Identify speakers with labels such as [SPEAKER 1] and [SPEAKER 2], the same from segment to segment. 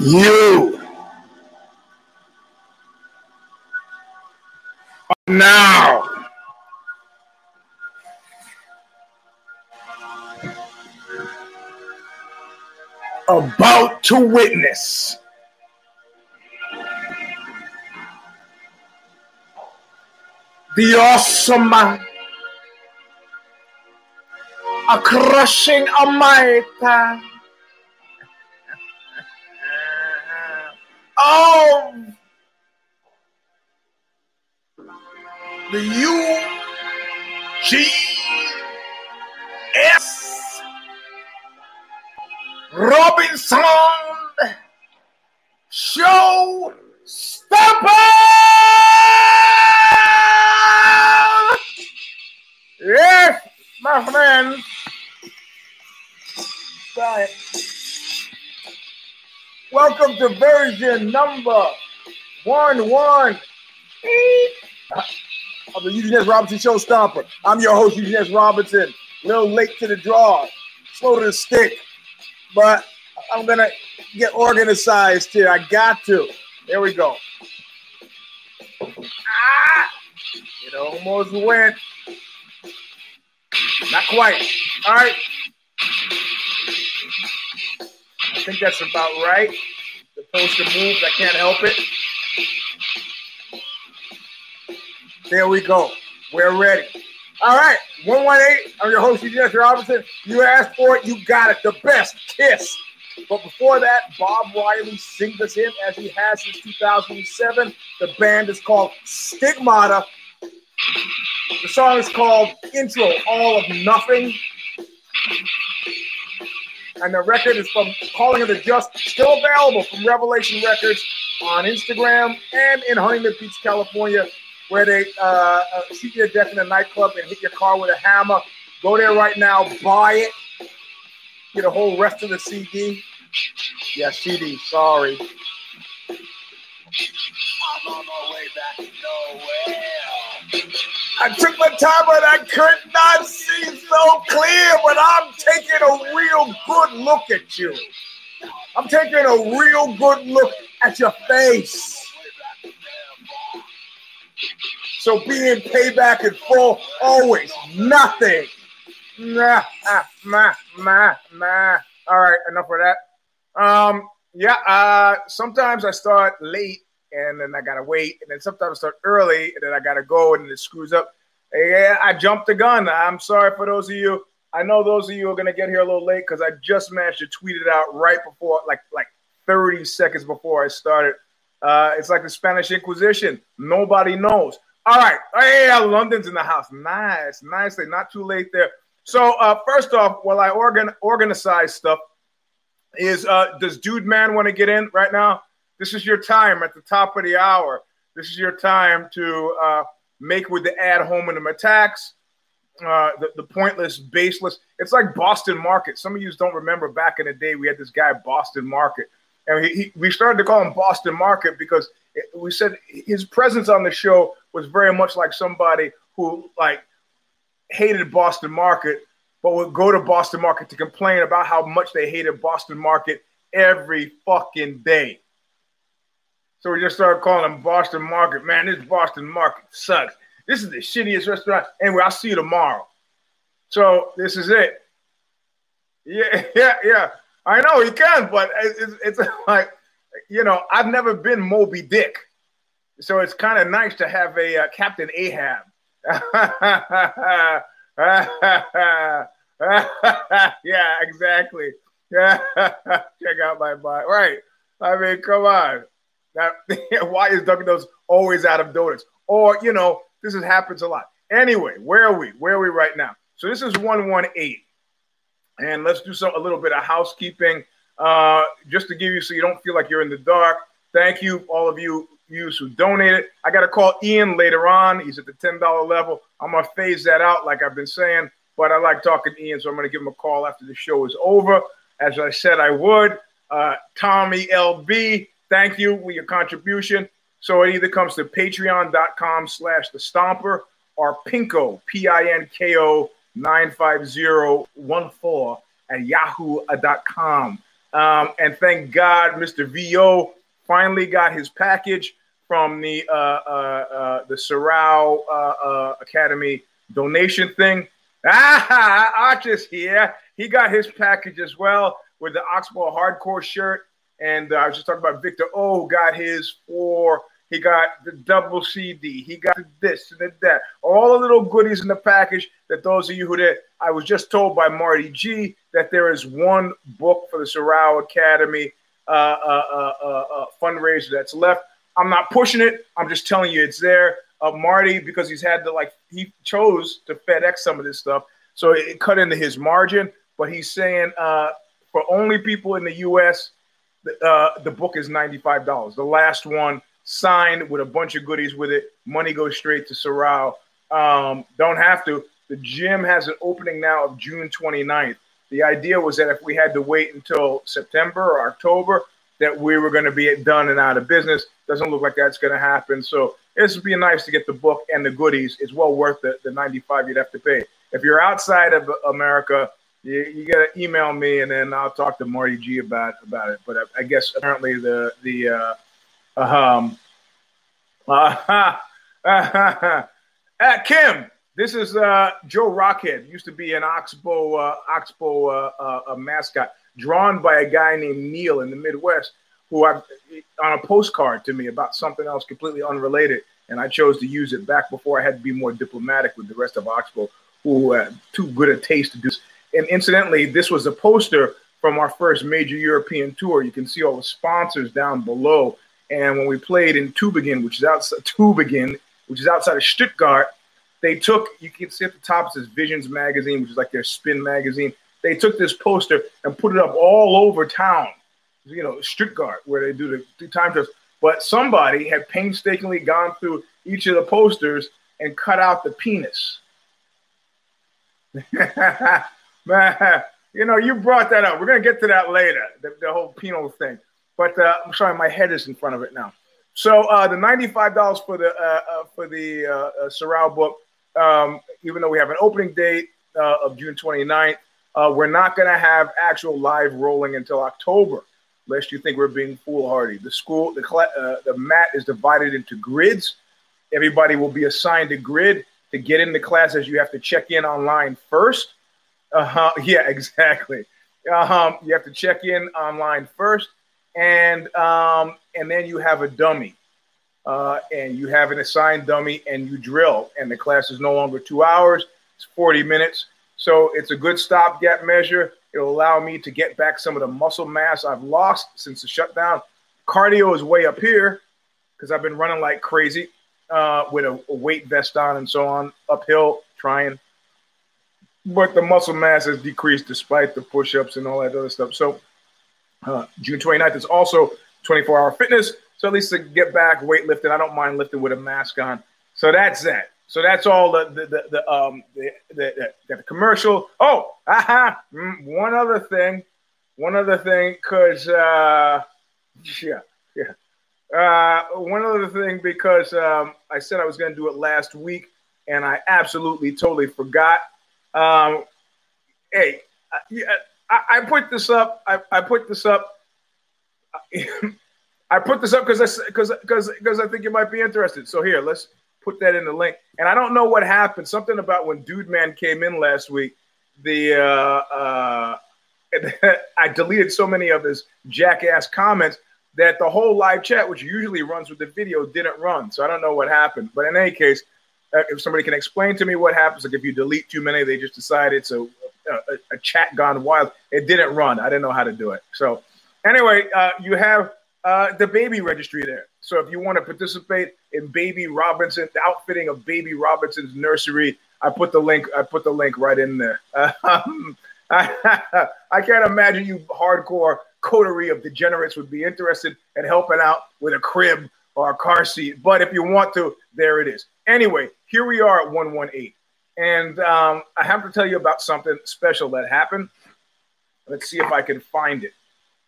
[SPEAKER 1] You. Are now. About to witness. The awesome uh, a crushing Amita of the Eugene S. Robinson Show Stomper! Yes, my friend. Right. Welcome to version number one one of the Eugene S. Robinson Show Stomper. I'm your host, Eugene S. Robinson. A little late to the draw, slow to the stick, but I'm gonna get organized here. I got to. There we go. Ah, it almost went. Not quite. All right. I think that's about right. The poster moves. I can't help it. There we go. We're ready. All right. 118. I'm your host, Jesse Robinson. You asked for it. You got it. The best kiss. But before that, Bob Riley sings us in as he has since 2007. The band is called Stigmata. The song is called Intro All of Nothing. And the record is from Calling of the Just, still available from Revelation Records on Instagram and in Huntington Beach, California, where they uh, uh, shoot your death in a nightclub and hit your car with a hammer. Go there right now, buy it, get a whole rest of the CD. Yeah, CD, sorry. I'm on my way back nowhere. I took my time, but I could not see so clear. But I'm taking a real good look at you. I'm taking a real good look at your face. So being payback in full, always nothing. Nah, ah, nah, nah, nah. All right, enough of that. Um, yeah, uh, sometimes I start late and then I gotta wait, and then sometimes I start early, and then I gotta go, and it screws up. Yeah, I jumped the gun. I'm sorry for those of you. I know those of you are gonna get here a little late because I just managed to tweet it out right before, like like 30 seconds before I started. Uh, it's like the Spanish Inquisition. Nobody knows. All right. Oh, yeah, London's in the house. Nice, nicely. Not too late there. So uh, first off, while I organ organize stuff, is uh, does Dude Man want to get in right now? This is your time at the top of the hour. This is your time to uh, make with the ad hominem attacks, uh, the, the pointless, baseless. It's like Boston Market. Some of you don't remember back in the day, we had this guy, Boston Market. And he, he, we started to call him Boston Market because it, we said his presence on the show was very much like somebody who like hated Boston Market, but would go to Boston Market to complain about how much they hated Boston Market every fucking day. So we just started calling them Boston Market. Man, this Boston Market sucks. This is the shittiest restaurant. Anyway, I'll see you tomorrow. So this is it. Yeah, yeah, yeah. I know he can, but it's, it's like, you know, I've never been Moby Dick. So it's kind of nice to have a uh, Captain Ahab. yeah, exactly. Check out my body. Right. I mean, come on. Now, why is Dunkin' Donuts always out of donuts? Or, you know, this has happens a lot. Anyway, where are we? Where are we right now? So this is 118. And let's do some a little bit of housekeeping uh, just to give you so you don't feel like you're in the dark. Thank you, all of you you who donated. I got to call Ian later on. He's at the $10 level. I'm going to phase that out, like I've been saying, but I like talking to Ian, so I'm going to give him a call after the show is over. As I said, I would. Uh, Tommy LB, thank you for your contribution. So it either comes to patreon.com slash the stomper or Pinko, P-I-N-K-O 95014 at yahoo.com. Um, and thank God, Mr. VO finally got his package from the uh, uh, uh, the Sorrow uh, uh, Academy donation thing. Ah, Arch's here. He got his package as well with the Oxbow Hardcore shirt. And uh, I was just talking about Victor O got his for he got the double CD. He got this and that. All the little goodies in the package that those of you who did. I was just told by Marty G that there is one book for the Sorrow Academy uh, uh, uh, uh, uh fundraiser that's left. I'm not pushing it. I'm just telling you it's there. Marty, because he's had to like, he chose to FedEx some of this stuff. So it cut into his margin. But he's saying for only people in the U.S., the book is $95. The last one signed with a bunch of goodies with it. Money goes straight to Sorrow. Um, don't have to. The gym has an opening now of June 29th. The idea was that if we had to wait until September or October, that we were going to be done and out of business. Doesn't look like that's going to happen. So this would be nice to get the book and the goodies. It's well worth the, the 95 you'd have to pay. If you're outside of America, you, you got to email me and then I'll talk to Marty G about about it. But I, I guess apparently the the uh, um, uh, uh, Kim, this is uh, Joe Rockhead. Used to be an Oxbow uh, Oxbow uh, uh, mascot, drawn by a guy named Neil in the Midwest, who I on a postcard to me about something else completely unrelated, and I chose to use it back before I had to be more diplomatic with the rest of Oxbow, who had too good a taste to do. And incidentally, this was a poster from our first major European tour. You can see all the sponsors down below and when we played in Tübingen, which is outside Tübingen, which is outside of Stuttgart, they took you can see at the top it says Visions magazine, which is like their spin magazine. They took this poster and put it up all over town, you know, Stuttgart, where they do the do time trips. But somebody had painstakingly gone through each of the posters and cut out the penis. Man, you know, you brought that up. We're gonna get to that later, the, the whole penal thing. But uh, I'm sorry, my head is in front of it now. So uh, the ninety-five dollars for the uh, uh for the uh, uh, Sorrow book, um, even though we have an opening date of June 29th, we're not going to have actual live rolling until October, lest you think we're being foolhardy. The school, the the mat is divided into grids. Everybody will be assigned a grid to get into classes. You have to check in online first. Uh huh. Yeah, exactly. Um, you have to check in online first and um, and then you have a dummy, uh, and you have an assigned dummy, and you drill, and the class is no longer two hours; it's forty minutes. So it's a good stopgap measure. It'll allow me to get back some of the muscle mass I've lost since the shutdown. Cardio is way up here because I've been running like crazy uh, with a, a weight vest on and so on, uphill trying. But the muscle mass has decreased despite the push-ups and all that other stuff. So uh, June 29th is also 24 hour fitness. So at least to get back weightlifting, I don't mind lifting with a mask on. So that's that. So that's all the the the, the um the, the, the, commercial. Oh, aha! Mm, one other thing, one other thing, cause uh, yeah, yeah. Uh, one other thing because um, I said I was going to do it last week, and I absolutely totally forgot. Um, hey, I, I put this up. I, I put this up. I put this up because because because because I think you might be interested. So here, let's put that in the link. And I don't know what happened. Something about when Dude Man came in last week. The uh, uh, I deleted so many of his jackass comments that the whole live chat, which usually runs with the video, didn't run. So I don't know what happened. But in any case, if somebody can explain to me what happens, like if you delete too many, they just decide it's a a, a, chat gone wild. It didn't run. I didn't know how to do it. So anyway, uh, you have uh, the baby registry there. So if you want to participate in Baby Robinson, the outfitting of Baby Robinson's nursery, I put the link. I put the link right in there. Um, I, I can't imagine you hardcore coterie of degenerates would be interested in helping out with a crib or a car seat. But if you want to, there it is. Anyway, here we are at 118. And um, I have to tell you about something special that happened. Let's see if I can find it.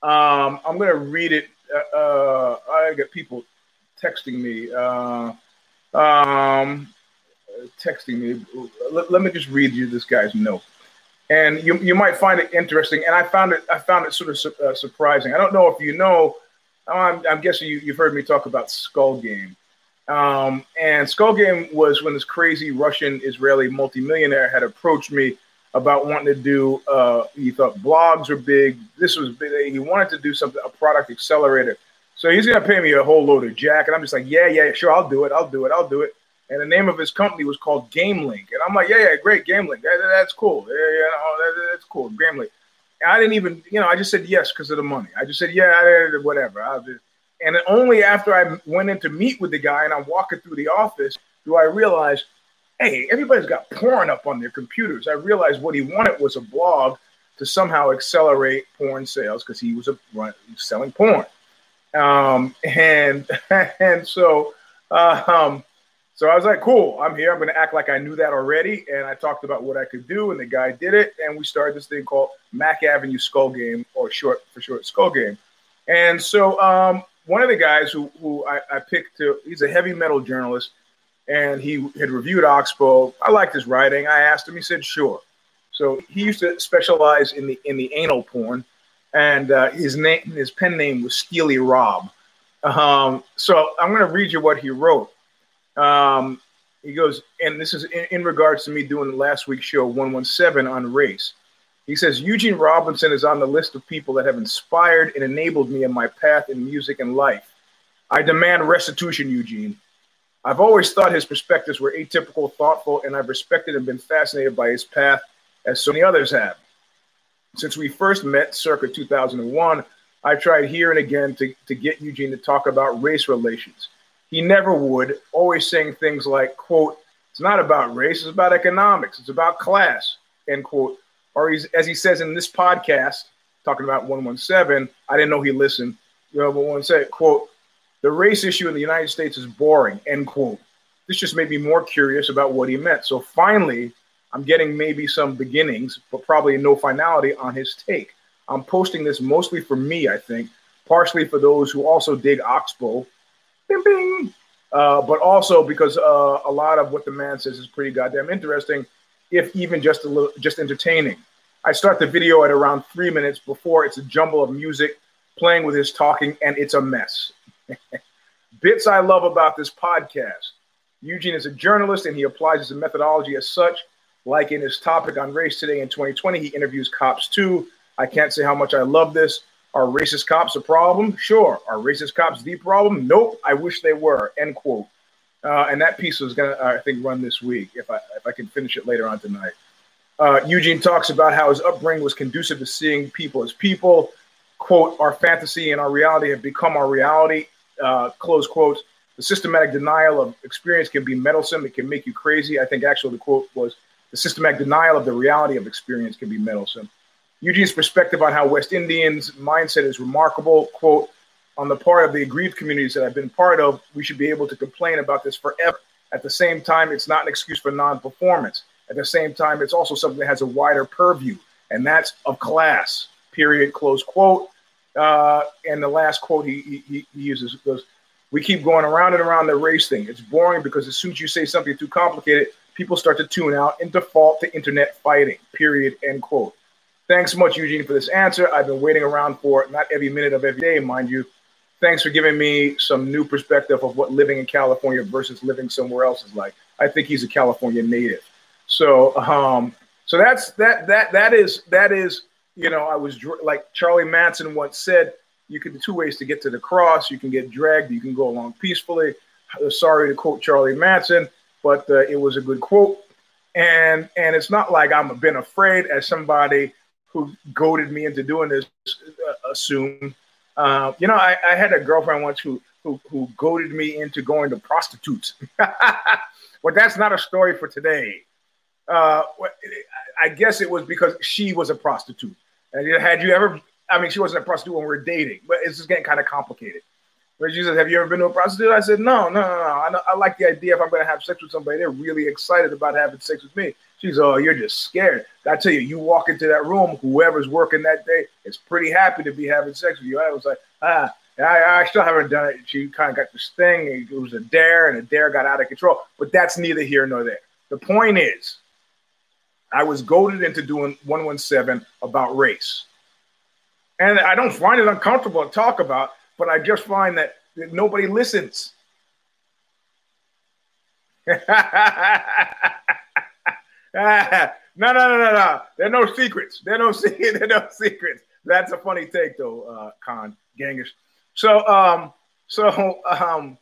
[SPEAKER 1] Um, I'm going to read it. Uh, uh, I get people texting me. Uh, um, texting me. Let, let, me just read you this guy's note. and you you might find it interesting. And I found it I found it sort of su- uh, surprising. I don't know if you know. I'm, I'm guessing you, you've heard me talk about Skull Game. Um, and Skull Game was when this crazy Russian Israeli multimillionaire had approached me about wanting to do. Uh, he thought blogs were big. This was big. He wanted to do something, a product accelerator. So he's gonna pay me a whole load of jack, and I'm just like, yeah, yeah, sure, I'll do it, I'll do it, I'll do it. And the name of his company was called GameLink, and I'm like, yeah, yeah, great, GameLink, that, that's cool, yeah, yeah, that, that's cool, GameLink. I didn't even, you know, I just said yes because of the money. I just said yeah, whatever. I just, and only after I went in to meet with the guy and I'm walking through the office do I realize, hey, everybody's got porn up on their computers. I realized what he wanted was a blog to somehow accelerate porn sales because he was a selling porn. Um, and and so uh, um, so I was like, cool, I'm here. I'm going to act like I knew that already. And I talked about what I could do, and the guy did it. And we started this thing called Mac Avenue Skull Game, or short for short, Skull Game. And so um, one of the guys who, who I, I, picked to, he's a heavy metal journalist, and he had reviewed Oxbow. I liked his writing. I asked him. He said, sure. So he used to specialize in the in the anal porn, and uh, his name, his pen name was Steely Rob. Um, so I'm going to read you what he wrote. Um, he goes, and this is in, in regards to me doing last week's show 117 on race. He says Eugene Robinson is on the list of people that have inspired and enabled me in my path in music and life. I demand restitution, Eugene. I've always thought his perspectives were atypical, thoughtful, and I've respected and been fascinated by his path as so many others have. Since we first met circa 2001, I've tried here and again to, to get Eugene to talk about race relations. He never would, always saying things like, quote, it's not about race, it's about economics, it's about class, end quote. Or as he says in this podcast, talking about 117, I didn't know he listened. You know, but one said, quote, the race issue in the United States is boring, end quote. This just made me more curious about what he meant. So finally, I'm getting maybe some beginnings, but probably no finality on his take. I'm posting this mostly for me, I think, partially for those who also dig Oxbow, bing, bing, uh, but also because uh, a lot of what the man says is pretty goddamn interesting, if even just a little, just entertaining. I start the video at around three minutes before it's a jumble of music playing with his talking, and it's a mess. Bits I love about this podcast. Eugene is a journalist and he applies his methodology as such. Like in his topic on race today in 2020, he interviews cops too. I can't say how much I love this. Are racist cops a problem? Sure. Are racist cops the problem? Nope. I wish they were. End quote. Uh, and that piece was gonna, I think, run this week if I if I can finish it later on tonight. Uh, Eugene talks about how his upbringing was conducive to seeing people as people. Quote: Our fantasy and our reality have become our reality. Uh, close quotes. The systematic denial of experience can be meddlesome. It can make you crazy. I think actually the quote was the systematic denial of the reality of experience can be meddlesome. Eugene's perspective on how West Indians' mindset is remarkable. Quote, on the part of the aggrieved communities that I've been part of, we should be able to complain about this forever. At the same time, it's not an excuse for non performance. At the same time, it's also something that has a wider purview, and that's of class, period, close quote. Uh, and the last quote he, he, he uses goes, We keep going around and around the race thing. It's boring because as soon as you say something too complicated, people start to tune out and default to internet fighting, period, end quote. Thanks so much, Eugene, for this answer. I've been waiting around for not every minute of every day, mind you. Thanks for giving me some new perspective of what living in California versus living somewhere else is like. I think he's a California native. So, um, so that's that that that is that is you know I was like Charlie Manson once said. You can two ways to get to the cross. You can get dragged. You can go along peacefully. Sorry to quote Charlie Manson, but uh, it was a good quote. And and it's not like I'm been afraid as somebody who goaded me into doing this uh, assume. Uh, you know, I, I, had a girlfriend once who, who, who goaded me into going to prostitutes. but that's not a story for today. Uh, I guess it was because she was a prostitute. And had you ever, I mean, she wasn't a prostitute when we were dating, but it's just getting kind of complicated. But she said, Have you ever been to a prostitute? I said, No, no, no, no. I, I like the idea if I'm going to have sex with somebody, they're really excited about having sex with me. She's, oh, you're just scared. I tell you, you walk into that room, whoever's working that day is pretty happy to be having sex with you. I was like, ah, I, I still haven't done it. She kind of got this thing. It was a dare, and a dare got out of control. But that's neither here nor there. The point is, I was goaded into doing 117 about race. And I don't find it uncomfortable to talk about, but I just find that, that nobody listens. no, no, no, no, no. There are no secrets. There are no, there are no secrets. That's a funny take, though, uh, Con Gangish. So, um, so, um,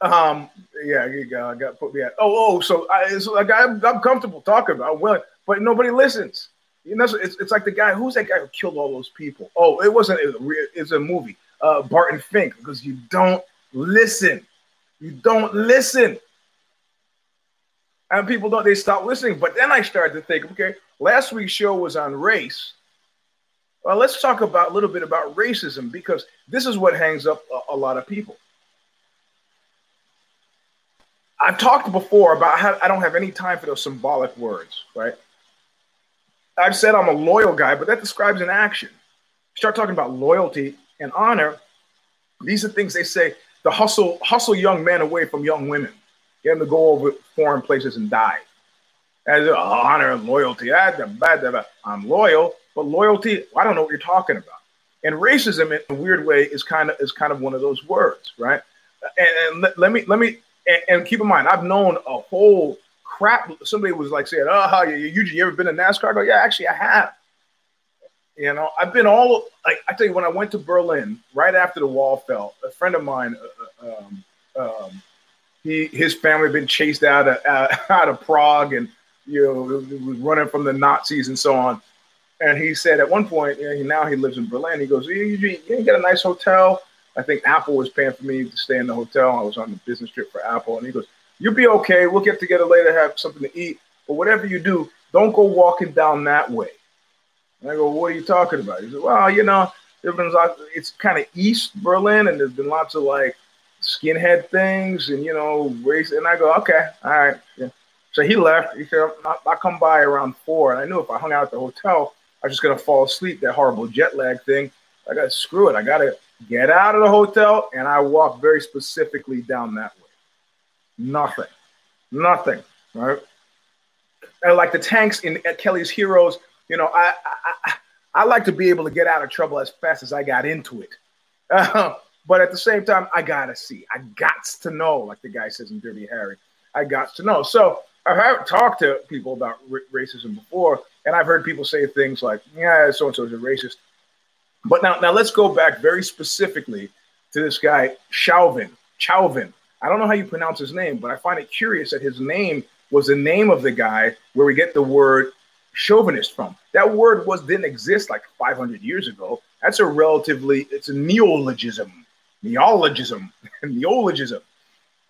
[SPEAKER 1] um, yeah, you go. I got put me at. Oh, oh, so I, so like I'm, I'm comfortable talking about, well, but nobody listens. You know, it's, it's like the guy. Who's that guy who killed all those people? Oh, it wasn't. It's a movie. Uh, Barton Fink, because you don't listen. You don't listen. And people don't. They stop listening. But then I started to think. Okay, last week's show was on race. Well, let's talk about a little bit about racism because this is what hangs up a, a lot of people. I've talked before about how I don't have any time for those symbolic words, right? I've said I'm a loyal guy, but that describes an action. Start talking about loyalty and honor. These are things they say the hustle, hustle young men away from young women, get to go over foreign places and die. As oh, honor and loyalty, I'm loyal, but loyalty, I don't know what you're talking about. And racism, in a weird way, is kind of is kind of one of those words, right? And, and let, let me let me and, and, keep in mind, I've known a whole crap. Somebody was like saying, "Oh, you, you, you ever been to NASCAR?" I go, "Yeah, actually, I have." You know, I've been all like I tell you when I went to Berlin right after the wall fell. A friend of mine, uh, uh um, um, he his family had been chased out of uh, out of Prague and you know was running from the Nazis and so on. And he said at one point, you know, now he lives in Berlin. He goes, you, you, get a nice hotel I think Apple was paying for me to stay in the hotel. I was on the business trip for Apple, and he goes, "You'll be okay. We'll get together later, have something to eat, but whatever you do, don't go walking down that way." And I go, "What are you talking about?" He said, "Well, you know, there's been. It's kind of East Berlin, and there's been lots of like skinhead things, and you know, race." And I go, "Okay, all right." Yeah. So he left. He said, "I'll come by around four. And I knew if I hung out at the hotel, I was just gonna fall asleep. That horrible jet lag thing. I got to screw it. I got to get out of the hotel, and I walk very specifically down that way. Nothing, nothing, right? And like the tanks in Kelly's Heroes, you know, I, I, I like to be able to get out of trouble as fast as I got into it. Uh, but at the same time, I gotta see. I got to know, like the guy says in Dirty Harry. I got to know. So I've talked to people about r- racism before, and I've heard people say things like, "Yeah, so and so is a racist." But now, now let's go back very specifically to this guy, Chauvin. Chauvin. I don't know how you pronounce his name, but I find it curious that his name was the name of the guy where we get the word chauvinist from. That word was didn't exist like 500 years ago. That's a relatively it's a neologism, neologism, neologism.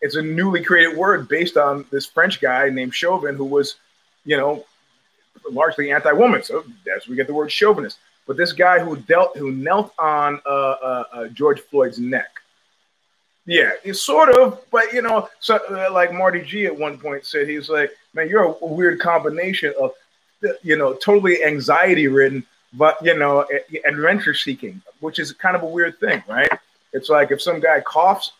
[SPEAKER 1] It's a newly created word based on this French guy named Chauvin who was, you know, largely anti-woman. So that's where we get the word chauvinist but this guy who dealt who knelt on uh, uh, uh, George Floyd's neck. Yeah, it's sort of, but you know, so uh, like Marty G at one point said, he's like, "Man, you're a, weird combination of, you know, totally anxiety ridden, but you know, adventure seeking, which is kind of a weird thing, right? It's like if some guy coughs,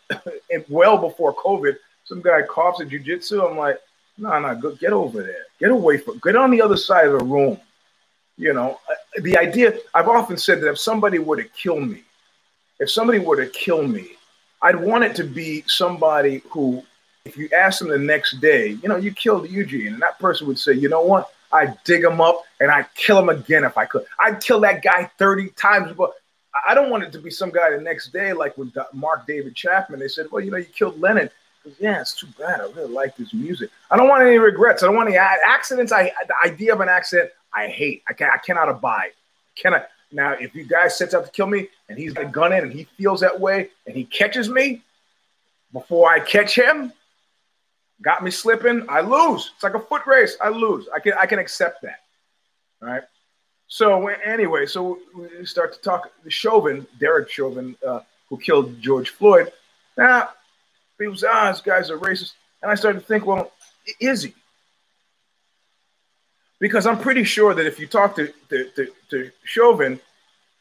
[SPEAKER 1] and well before COVID, some guy coughs at jujitsu, I'm like, no, nah, no, nah, go get over there, get away from, get on the other side of the room you know, the idea, I've often said that if somebody were to kill me, if somebody were to kill me, I'd want it to be somebody who, if you ask them the next day, you know, you killed Eugene, and that person would say, you know what? I'd dig him up and I'd kill him again if I could. I'd kill that guy 30 times. But I don't want it to be some guy the next day, like with Mark David Chapman. They said, well, you know, you killed Lennon. Yeah, it's too bad. I really like this music. I don't want any regrets. I don't want any accidents. I the idea of an accident. I hate. I can I cannot abide. Cannot. Now, if you guys sets out to kill me and he's got a gun in and he feels that way and he catches me before I catch him, got me slipping, I lose. It's like a foot race. I lose. I can I can accept that. All right. So anyway, so we start to talk. The Chauvin, Derek Chauvin, uh, who killed George Floyd. Now, people say, "Ah, this guy's a racist," and I started to think, "Well, is he?" because I'm pretty sure that if you talk to, to, to, to Chauvin,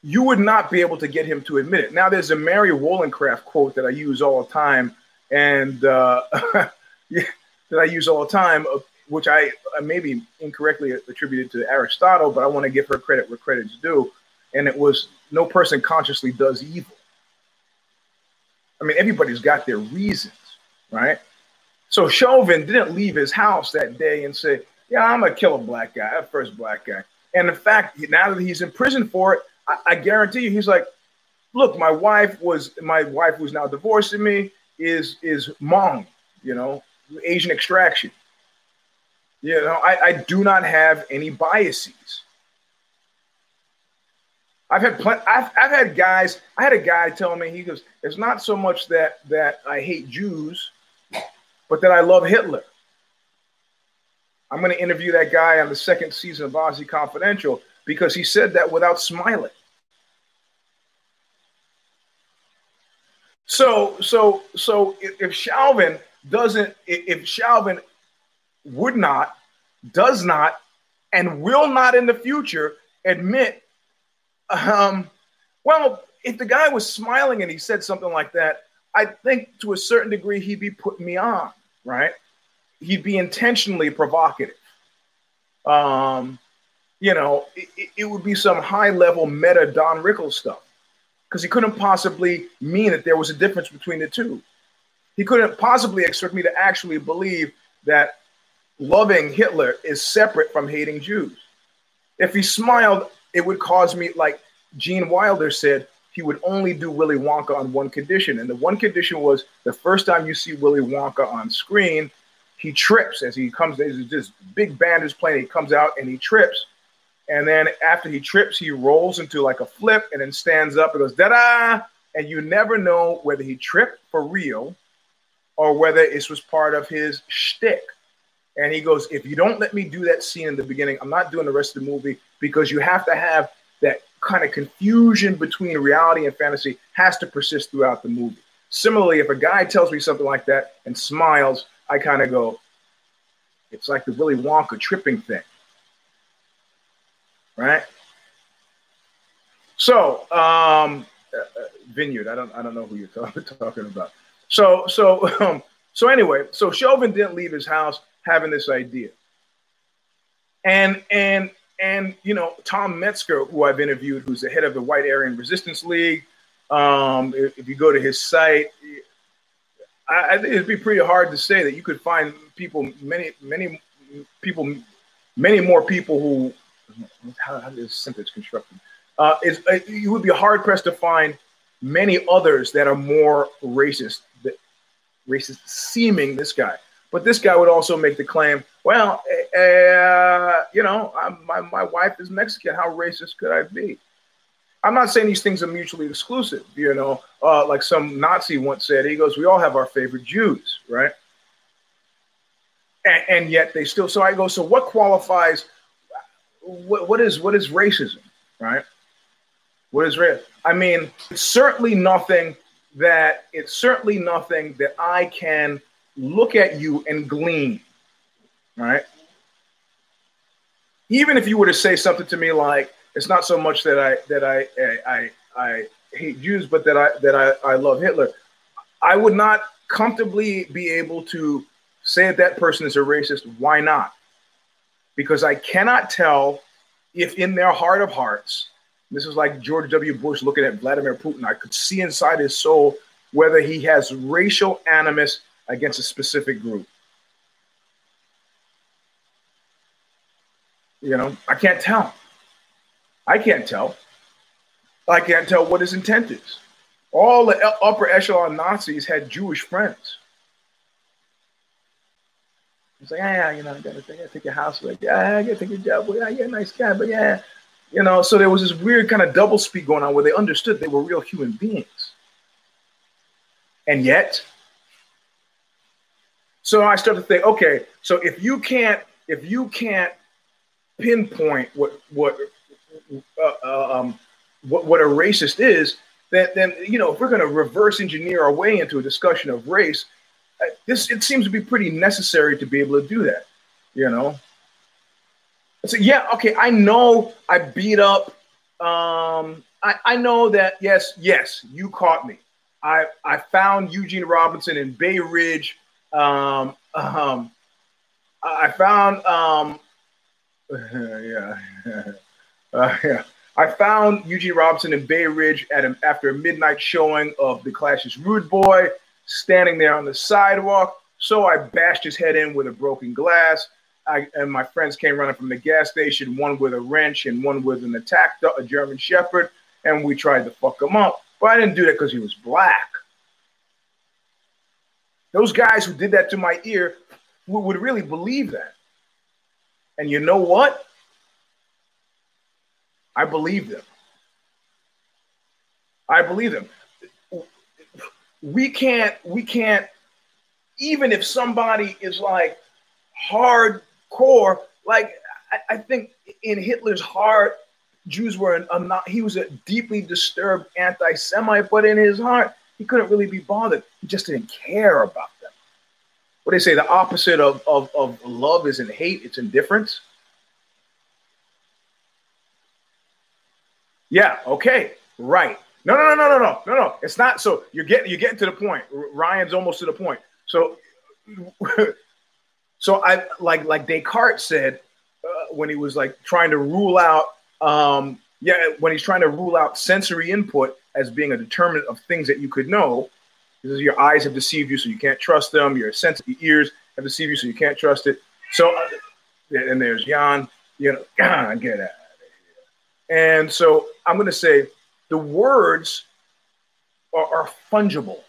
[SPEAKER 1] you would not be able to get him to admit it. Now, there's a Mary Wollstonecraft quote that I use all the time, and uh, that I use all the time. Which I, I maybe incorrectly attributed to Aristotle, but I want to give her credit where credit's due. And it was no person consciously does evil. I mean, everybody's got their reasons, right? So Chauvin didn't leave his house that day and say, "Yeah, I'm gonna kill a black guy, a first black guy." And in fact, now that he's in prison for it, I, I guarantee you, he's like, "Look, my wife was my wife who's now divorcing me is is Hmong, you know, Asian extraction. You know, I, I do not have any biases. I've had plenty, I've, I've had guys, I had a guy tell me, he goes, it's not so much that that I hate Jews, but that I love Hitler. I'm going to interview that guy on the second season of OZY Confidential because he said that without smiling. So, so, so if, Shalvin doesn't, if Chauvin would not, does not, and will not in the future admit, um, well, if the guy was smiling and he said something like that, I think to a certain degree he'd be putting me on, right? He'd be intentionally provocative. Um, you know, it, it would be some high level meta Don Rickles stuff because he couldn't possibly mean that there was a difference between the two. He couldn't possibly expect me to actually believe that loving Hitler is separate from hating Jews. If he smiled, it would cause me, like Gene Wilder said, he would only do Willy Wonka on one condition. And the one condition was the first time you see Willy Wonka on screen, he trips as he comes. There's this big band is playing. He comes out and he trips. And then after he trips, he rolls into like a flip and then stands up and goes, da da. And you never know whether he tripped for real or whether this was part of his shtick. And he goes, If you don't let me do that scene in the beginning, I'm not doing the rest of the movie because you have to have that kind of confusion between reality and fantasy has to persist throughout the movie. Similarly, if a guy tells me something like that and smiles, I kind of go, It's like the Willy Wonka tripping thing right? So, um, uh, Vineyard, I don't, I don't know who you're talking about. So, so, um, so anyway, so Chauvin didn't leave his house having this idea, and and and you know Tom Metzger, who I've interviewed, who's the head of the White Aryan Resistance League. Um, if, you go to his site, I, I, think it'd be pretty hard to say that you could find people, many, many people, many more people who how, how is sentence constructed? Uh, is uh, you would be hard pressed to find many others that are more racist, that, racist seeming. This guy, but this guy would also make the claim, well, uh, you know, I'm, my my wife is Mexican. How racist could I be? I'm not saying these things are mutually exclusive. You know, uh, like some Nazi once said, he goes, "We all have our favorite Jews, right?" And, and yet they still. So I go, so what qualifies what, what is what is racism, right? What is race? I mean, it's certainly nothing that it's certainly nothing that I can look at you and glean, right? Even if you were to say something to me like, "It's not so much that I that I I I, I hate Jews, but that I that I, I love Hitler," I would not comfortably be able to say that that person is a racist. Why not? because I cannot tell if in their heart of hearts, this is like George W. Bush looking at Vladimir Putin, I could see inside his soul whether he has racial animus against a specific group. You know, I can't tell. I can't tell. I can't tell what his intent is. All the upper echelon Nazis had Jewish friends. It's like, yeah, you know, I gotta I take your house away. Yeah, I gotta take your job away. Yeah, you're a nice guy, but yeah, you know. So there was this weird kind of double speak going on where they understood they were real human beings, and yet, so I start to think, okay, so if you can't, if you can't pinpoint what what uh, uh um, what what a racist is, then then you know if we're going to reverse engineer our way into a discussion of race this it seems to be pretty necessary to be able to do that, you know. So yeah, okay, I know I beat up. Um, I, I know that yes, yes, you caught me. I I found Eugene Robinson in Bay Ridge. Um, um, I, found, um, yeah, uh, yeah. I found Eugene Robinson in Bay Ridge at a, after a midnight showing of The Clash's Rude Boy, standing there on the sidewalk. So I bashed his head in with a broken glass. I, and my friends came running from the gas station, one with a wrench and one with an attack, a German Shepherd, and we tried to fuck him up. But I didn't do that because he was black. Those guys who did that to my ear would, really believe that. And you know what? I believe them. I believe them. We can't, we can't, even if somebody is like hardcore, like I, I think in Hitler's heart, Jews were a, not, he was a deeply disturbed anti Semite, but in his heart, he couldn't really be bothered. He just didn't care about them. What do they say, the opposite of, of, of love isn't hate, it's indifference. Yeah, okay, right. No, no, no, no, no, no, no, no. It's not. So you're getting you're getting to the point. Ryan's almost to the point. So, so I like like Descartes said uh, when he was like trying to rule out, um, yeah, when he's trying to rule out sensory input as being a determinant of things that you could know, because your eyes have deceived you, so you can't trust them. Your sense, your ears have deceived you, so you can't trust it. So, and there's Jan. You know, God, get out. And so I'm going to say the words are, are fungible.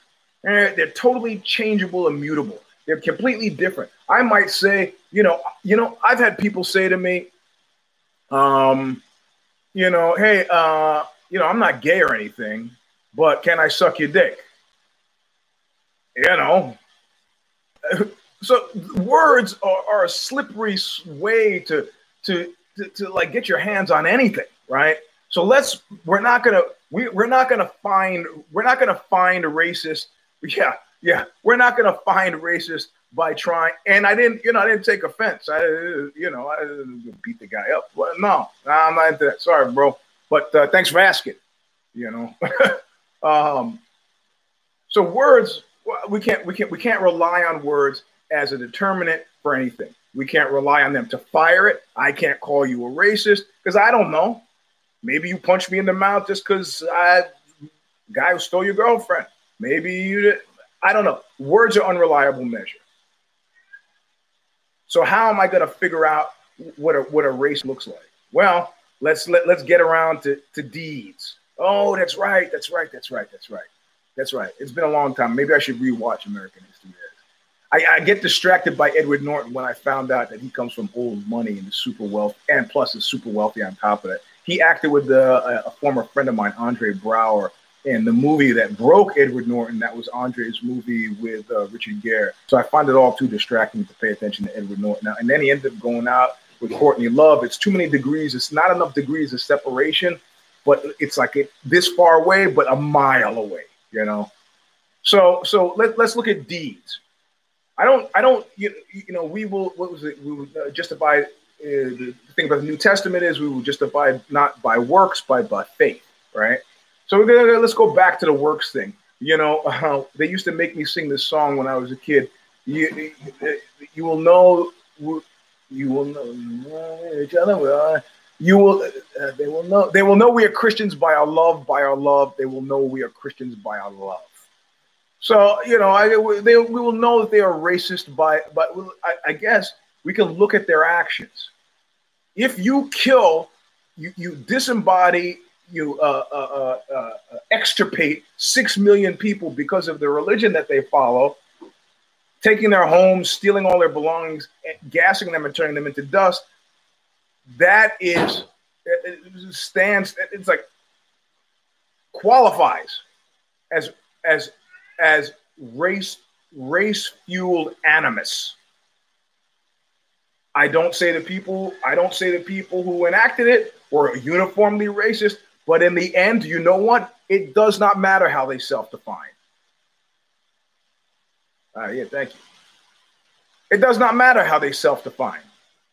[SPEAKER 1] They're totally changeable and mutable. They're completely different. I might say, you know, you know, I've had people say to me, um, you know, hey, uh, you know, I'm not gay or anything, but can I suck your dick? You know. So words are, are a slippery way to, to to, to like get your hands on anything right? So let's we're not gonna we, we're not gonna find we're not gonna find a racist. Yeah, yeah, we're not gonna find a racist by trying. And I didn't, you know, I didn't take offense. I, you know, I beat the guy up. No, I'm not into that. Sorry, bro. But uh, thanks for asking. You know, um, so words we can't we can't we can't rely on words as a determinant for anything. We can't rely on them to fire it. I can't call you a racist because I don't know. Maybe you punched me in the mouth just because I guy who stole your girlfriend. Maybe you did. I don't know. Words are unreliable measure. So how am I going to figure out what a what a race looks like? Well, let's let, let's get around to, to deeds. Oh, that's right, that's right, that's right, that's right. That's right. It's been a long time. Maybe I should rewatch American History I, I, get distracted by Edward Norton when I found out that he comes from old money and super wealthy, and plus is super wealthy on top of that. He acted with the, a, a former friend of mine, Andre Braugher, in the movie that broke Edward Norton. That was Andre's movie with uh, Richard Gere. So I find it all too distracting to pay attention to Edward Norton. Now, and then he ended up going out with Courtney Love. It's too many degrees. It's not enough degrees of separation, but it's like it this far away, but a mile away. You know. So so let, let's look at deeds. I don't I don't you, you know we will what was it we will uh, justify uh, the thing about the New Testament is we will just abide not by works, but by faith, right? So we're gonna let's go back to the works thing. You know, uh, they used to make me sing this song when I was a kid. You, you will know, you will know each other. You will, uh, they will know, they will know we are Christians by our love, by our love. They will know we are Christians by our love. So you know, I, they, we will know that they are racist by, but I, I guess we can look at their actions if you kill, you, you disembody, you uh, uh, uh, uh, extirpate six million people because of the religion that they follow, taking their homes, stealing all their belongings, gassing them, and turning them into dust. That is it stands. It's like qualifies as as as race race fueled animus. I don't say the people, I don't say the people who enacted it were uniformly racist, but in the end, you know what? It does not matter how they self-define. Uh, yeah, thank you. It does not matter how they self-define.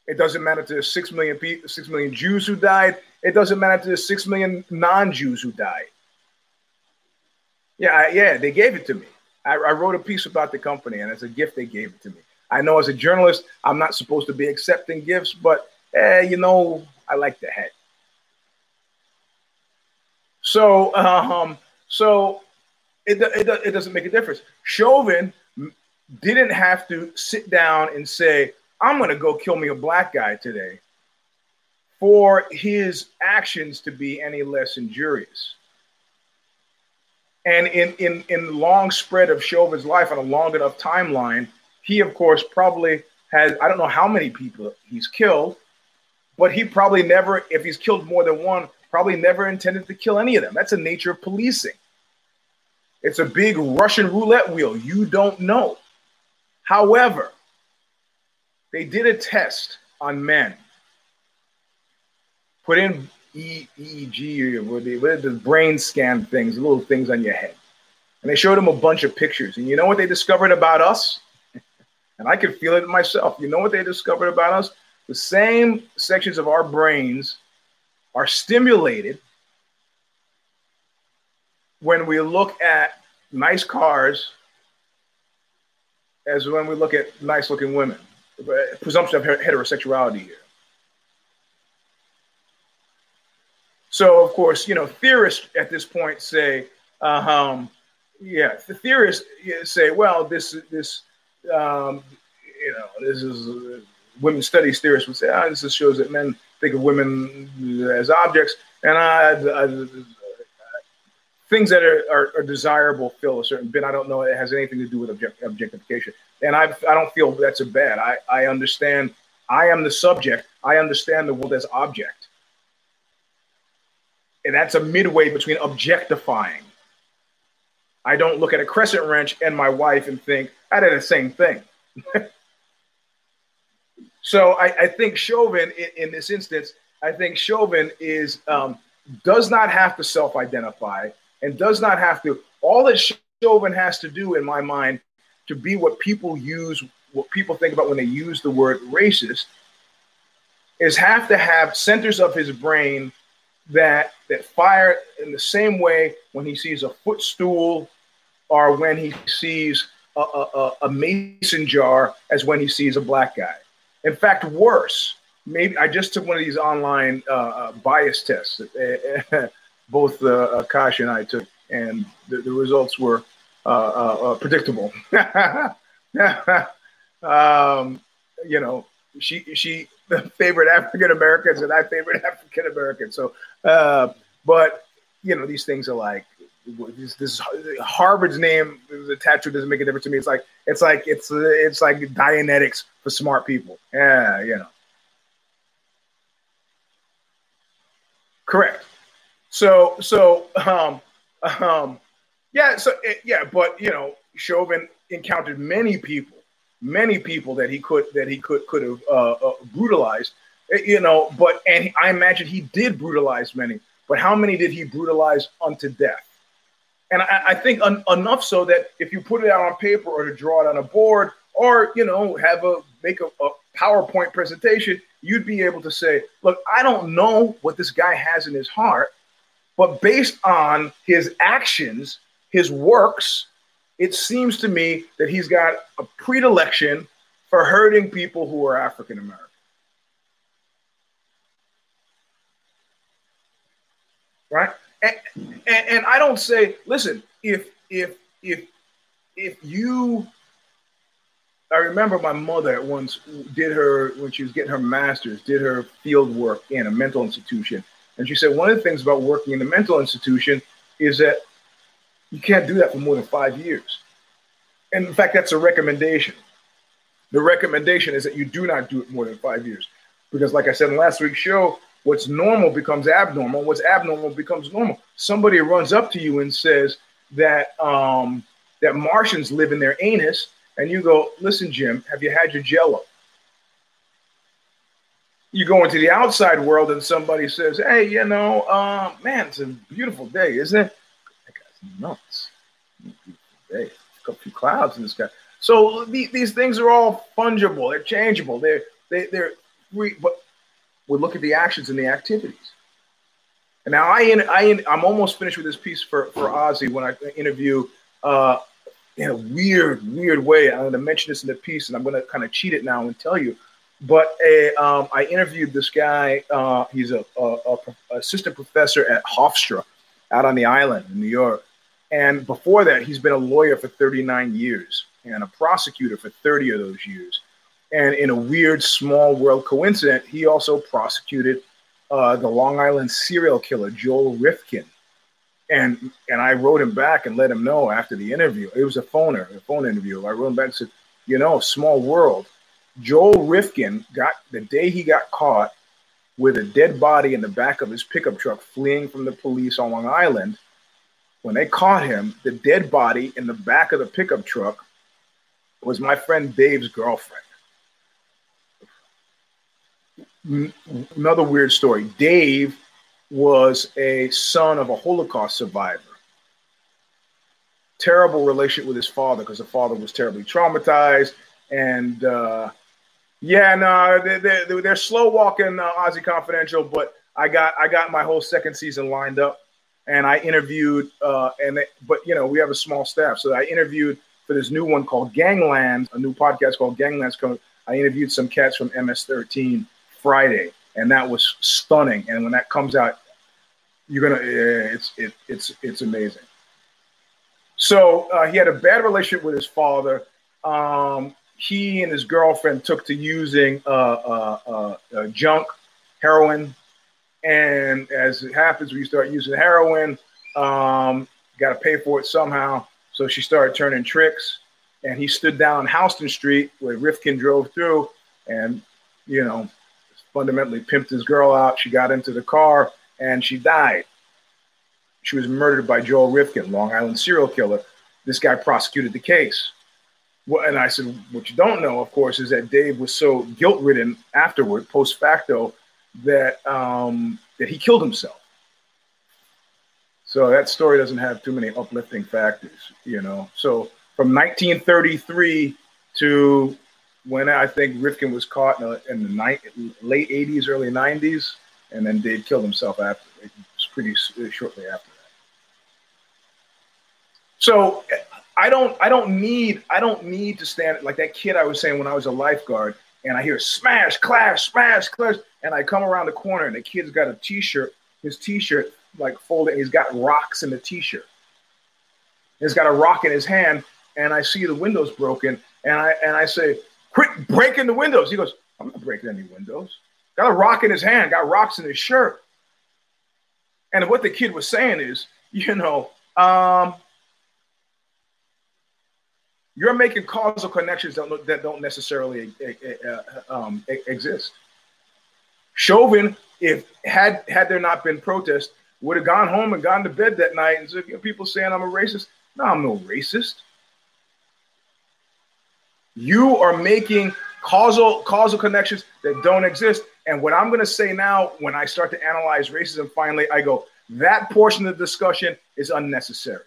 [SPEAKER 1] It doesn't matter to the six million people, six million Jews who died. It doesn't matter to the six million non-Jews who died. Yeah, I, yeah, they gave it to me. I, I wrote a piece about the company, and as a gift, they gave it to me. I know as a journalist, I'm not supposed to be accepting gifts, but eh, you know, I like the head. So, um, so it, it, it doesn't make a difference. Chauvin didn't have to sit down and say, I'm going to go kill me a black guy today for his actions to be any less injurious. And in, in, in the long spread of Chauvin's life on a long enough timeline, he, of course, probably has, I don't know how many people he's killed, but he probably never, if he's killed more than one, probably never intended to kill any of them. That's the nature of policing. It's a big Russian roulette wheel. You don't know. However, they did a test on men. Put in EEG or the brain scan things, little things on your head. And they showed them a bunch of pictures. And you know what they discovered about us? and I could feel it myself. You know what they discovered about us? The same sections of our brains are stimulated when we look at nice cars as when we look at nice looking women. Presumption of heterosexuality here. So, of course, you know, theorists at this point say, um, yeah, the theorists say, well, this, this, um, you know, this is uh, women's studies theorists would say, ah, this just shows that men think of women as objects, and I, I things that are, are, are, desirable fill a certain bin. I don't know it has anything to do with object, objectification. And I, I don't feel that's a bad. I, I understand. I am the subject. I understand the world as object. And that's a midway between objectifying. I don't look at a crescent wrench and my wife and think, I did the same thing. so I, I, think Chauvin, in, in, this instance, I think Chauvin is um, does not have to self-identify and does not have to. All that Chauvin has to do, in my mind, to be what people use, what people think about when they use the word racist, is have to have centers of his brain that that fire in the same way when he sees a footstool or when he sees a, a, a mason jar as when he sees a black guy. In fact, worse. Maybe I just took one of these online uh, uh bias tests. both uh, Akash and I took, and the, the results were uh, uh, uh predictable. um, you know, she she favored African Americans, and I favored African Americans. So, uh, but you know, these things are like this, this Harvard's name attached to doesn't make a difference to me. It's like it's like it's it's like Dianetics for smart people. Yeah, you know. Correct. So so um um yeah so eh, yeah but you know Chauvin encountered many people many people that he could that he could could have uh, uh, brutalized eh, you know but and I imagine he did brutalize many but how many did he brutalize unto death? And I, I think un, enough so that if you put it out on paper or to draw it on a board or you know have a make a, a PowerPoint presentation you'd be able to say look I don't know what this guy has in his heart but based on his actions, his works, it seems to me that he's got a predilection for hurting people who are African American. Right? And, and, and I don't say, listen, if if if if you I remember my mother once did her when she was getting her master's, did her field work in a mental institution, and she said one of the things about working in a mental institution is that you can't do that for more than five years. And in fact, that's a recommendation. The recommendation is that you do not do it more than five years. Because, like I said in last week's show, what's normal becomes abnormal. What's abnormal becomes normal. Somebody runs up to you and says that um, that Martians live in their anus, and you go, "Listen, Jim, have you had your Jello?" You go into the outside world and somebody says, "Hey, you know, uh, man, it's a beautiful day, isn't it?" That guy's nuts. Day. A few clouds in the sky. So the, these things are all fungible. They're changeable. They're they, they're free. But we look at the actions and the activities. And now I I I'm almost finished with this piece for for OZY when I interview uh, in a weird, weird way. I'm going to mention this in the piece, and I'm going to kind of cheat it now and tell you. But a, um, I interviewed this guy. Uh, he's a, a, a, assistant professor at Hofstra out on the island in New York. And before that, he's been a lawyer for 39 years and a prosecutor for 30 of those years. And in a weird small world coincidence, he also prosecuted uh, the Long Island serial killer, Joel Rifkin. And and I wrote him back and let him know after the interview. It was a phoner, a phone interview. I wrote him back and said, you know, small world. Joel Rifkin got the day he got caught with a dead body in the back of his pickup truck fleeing from the police on Long Island. When they caught him, the dead body in the back of the pickup truck was my friend Dave's girlfriend. Another weird story. Dave was a son of a Holocaust survivor. Terrible relationship with his father because the father was terribly traumatized. And uh, yeah, no, they, they, they're slow walking uh, OZY Confidential, but I got I got my whole second season lined up, and I interviewed uh, and they, but you know we have a small staff, so I interviewed for this new one called Gangland, a new podcast called Gangland's. I interviewed some cats from MS13 Friday, and that was stunning. And when that comes out, you're gonna it's it, it's it's amazing. So uh, he had a bad relationship with his father. Um, he and his girlfriend took to using uh, uh, uh, uh, junk, heroin, and as it happens, when you start using heroin, um, got to pay for it somehow. So she started turning tricks, and he stood down Houston Street where Rifkin drove through, and you know, fundamentally pimped his girl out. She got into the car and she died. She was murdered by Joel Rifkin, Long Island serial killer. This guy prosecuted the case. Well, and I said, what you don't know, of course, is that Dave was so guilt ridden afterward, post facto, that um, that he killed himself. So that story doesn't have too many uplifting factors, you know. So from 1933 to when I think Rifkin was caught in, the, in the late 80s, early 90s, and then Dave killed himself after. It was pretty shortly after that. So I don't I don't need I don't need to stand like that kid I was saying when I was a lifeguard and I hear smash, clash, smash, clash, and I come around the corner and the kid's got a t-shirt, his t-shirt like folded, he's got rocks in the t-shirt. He's got a rock in his hand, and I see the windows broken, and I and I say, quit breaking the windows. He goes, I'm not breaking any windows. Got a rock in his hand, got rocks in his shirt. And what the kid was saying is, you know, um, you're making causal connections that don't, that don't necessarily uh, um, exist. Chauvin, if had had there not been protest, would have gone home and gone to bed that night and said, you know, people saying I'm a racist. No, I'm no racist. You are making causal causal connections that don't exist. And what I'm going to say now, when I start to analyze racism, finally, I go, that portion of the discussion is unnecessary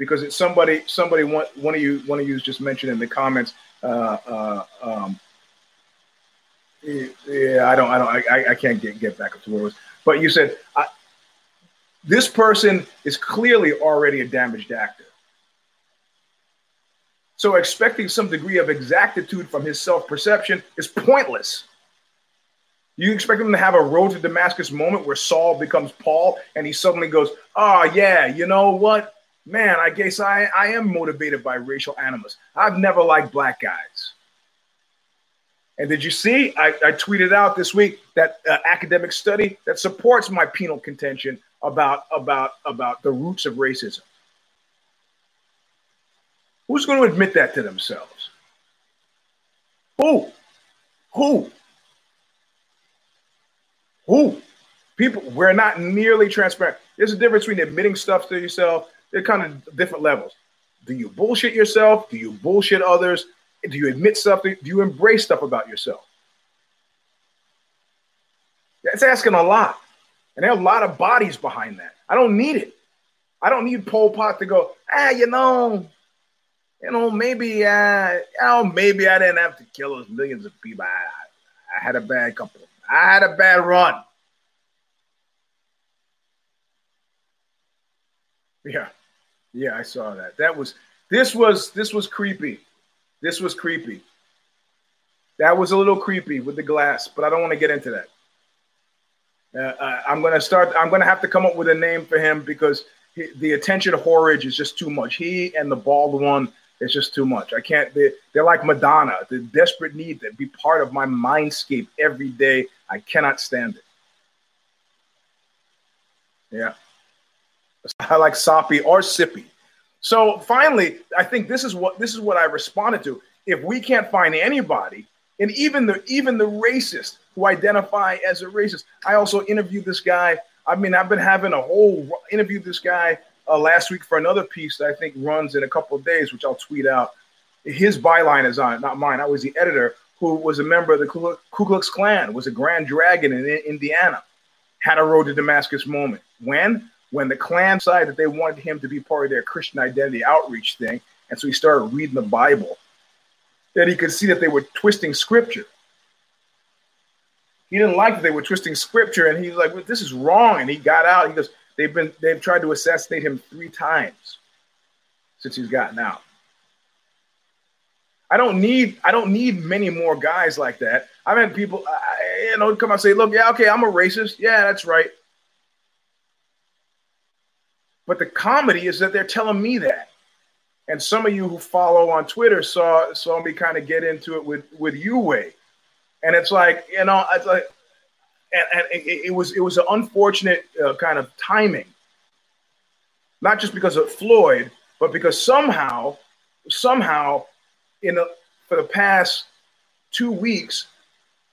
[SPEAKER 1] because it's somebody somebody one one of you one of you just mentioned in the comments. Uh, uh, um, yeah, I don't, I don't, I, I can't get get back up to where it was. But you said I, this person is clearly already a damaged actor. So expecting some degree of exactitude from his self-perception is pointless. You expect him to have a road to Damascus moment where Saul becomes Paul and he suddenly goes, Oh, yeah, you know what? Man, I guess I, I am motivated by racial animus. I've never liked black guys. And did you see? I, I tweeted out this week that uh, academic study that supports my penal contention about, about, about the roots of racism. Who's going to admit that to themselves? Who? Who? Who? People, we're not nearly transparent. There's a difference between admitting stuff to yourself they're kind of different levels. Do you bullshit yourself? Do you bullshit others? Do you admit something? Do you embrace stuff about yourself? That's asking a lot. And there are a lot of bodies behind that. I don't need it. I don't need Pol Pot to go, ah, you know, you know, maybe, uh, you know, maybe I didn't have to kill those millions of people. I, I had a bad couple. I had a bad run. Yeah. Yeah, I saw that. That was This was this was creepy. This was creepy. That was a little creepy with the glass, but I don't want to get into that. Uh, I'm going to start. I'm to have to come up with a name for him because he, the attention to horage is just too much. He and the bald one is just too much. I can't. They, they're like Madonna. The desperate need to be part of my mindscape every day. I cannot stand it. Yeah. I like Soppy or Sippy. So finally, I think this is what this is what I responded to. If we can't find anybody, and even the even the racist who identify as a racist, I also interviewed this guy. I mean, I've been having a whole interview this guy uh, last week for another piece that I think runs in a couple of days, which I'll tweet out. His byline is on it, not mine. I was the editor who was a member of the Ku Klux Klan, was a Grand Dragon in Indiana, had a road to Damascus moment. When? When the Klan decided that they wanted him to be part of their Christian identity outreach thing. And so he started reading the Bible. That he could see that they were twisting scripture. He didn't like that they were twisting scripture, and he's like, well, "This is wrong." And he got out. He goes, "They've been they've tried to assassinate him three times since he's gotten out." I don't need I don't need many more guys like that. I've had people, you know, come out and say, "Look, yeah, okay, I'm a racist. Yeah, that's right." But the comedy is that they're telling me that. And some of you who follow on Twitter saw saw me kind of get into it with with Uway. And it's like, you know, it's like and, and it, it, was it was an unfortunate uh, kind of timing. Not just because of Floyd, but because somehow somehow in the for the past 2 weeks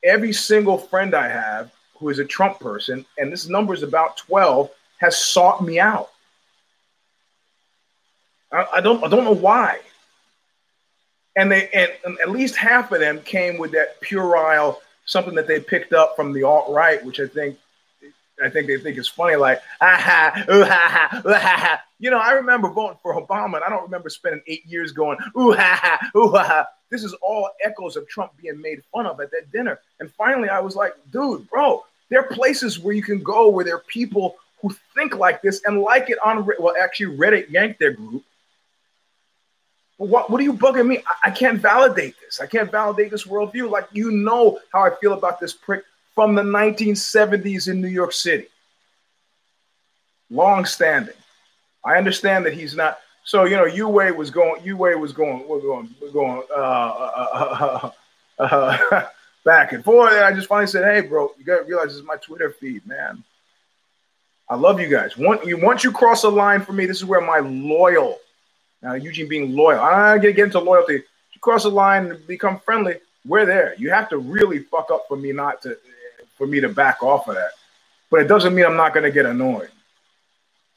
[SPEAKER 1] every single friend I have who is a Trump person and this number is about 12 has sought me out I, I don't I don't know why. And they and, and, at least half of them came with that puerile something that they picked up from the alt right, which I think I think they think is funny, like ah ooh, ha, ha, ooh, ha, ha. You know, I remember voting for Obama, and I don't remember spending eight years going ooh ha ha ooh ha. ha. This is all echoes of Trump being made fun of at that dinner. And finally, I was like, dude, bro, there are places where you can go where there are people who think like this and like it on well, actually Reddit yanked their group what, what are you bugging me? I, I can't validate this. I can't validate this worldview. Like, you know how I feel about this prick from the 1970s in New York City. Long standing. I understand that he's not. So, you know, Uway was going, Uway was going, we're going, we're going uh, uh, uh, uh, back and forth. And I just finally said, hey, bro, you got to realize this is my Twitter feed, man. I love you guys. Once you cross a line for me, this is where my loyal now, Eugene being loyal. I'm gonna get into loyalty. You cross the line and become friendly. We're there. You have to really fuck up for me not to, for me to back off of that. But it doesn't mean I'm not gonna get annoyed.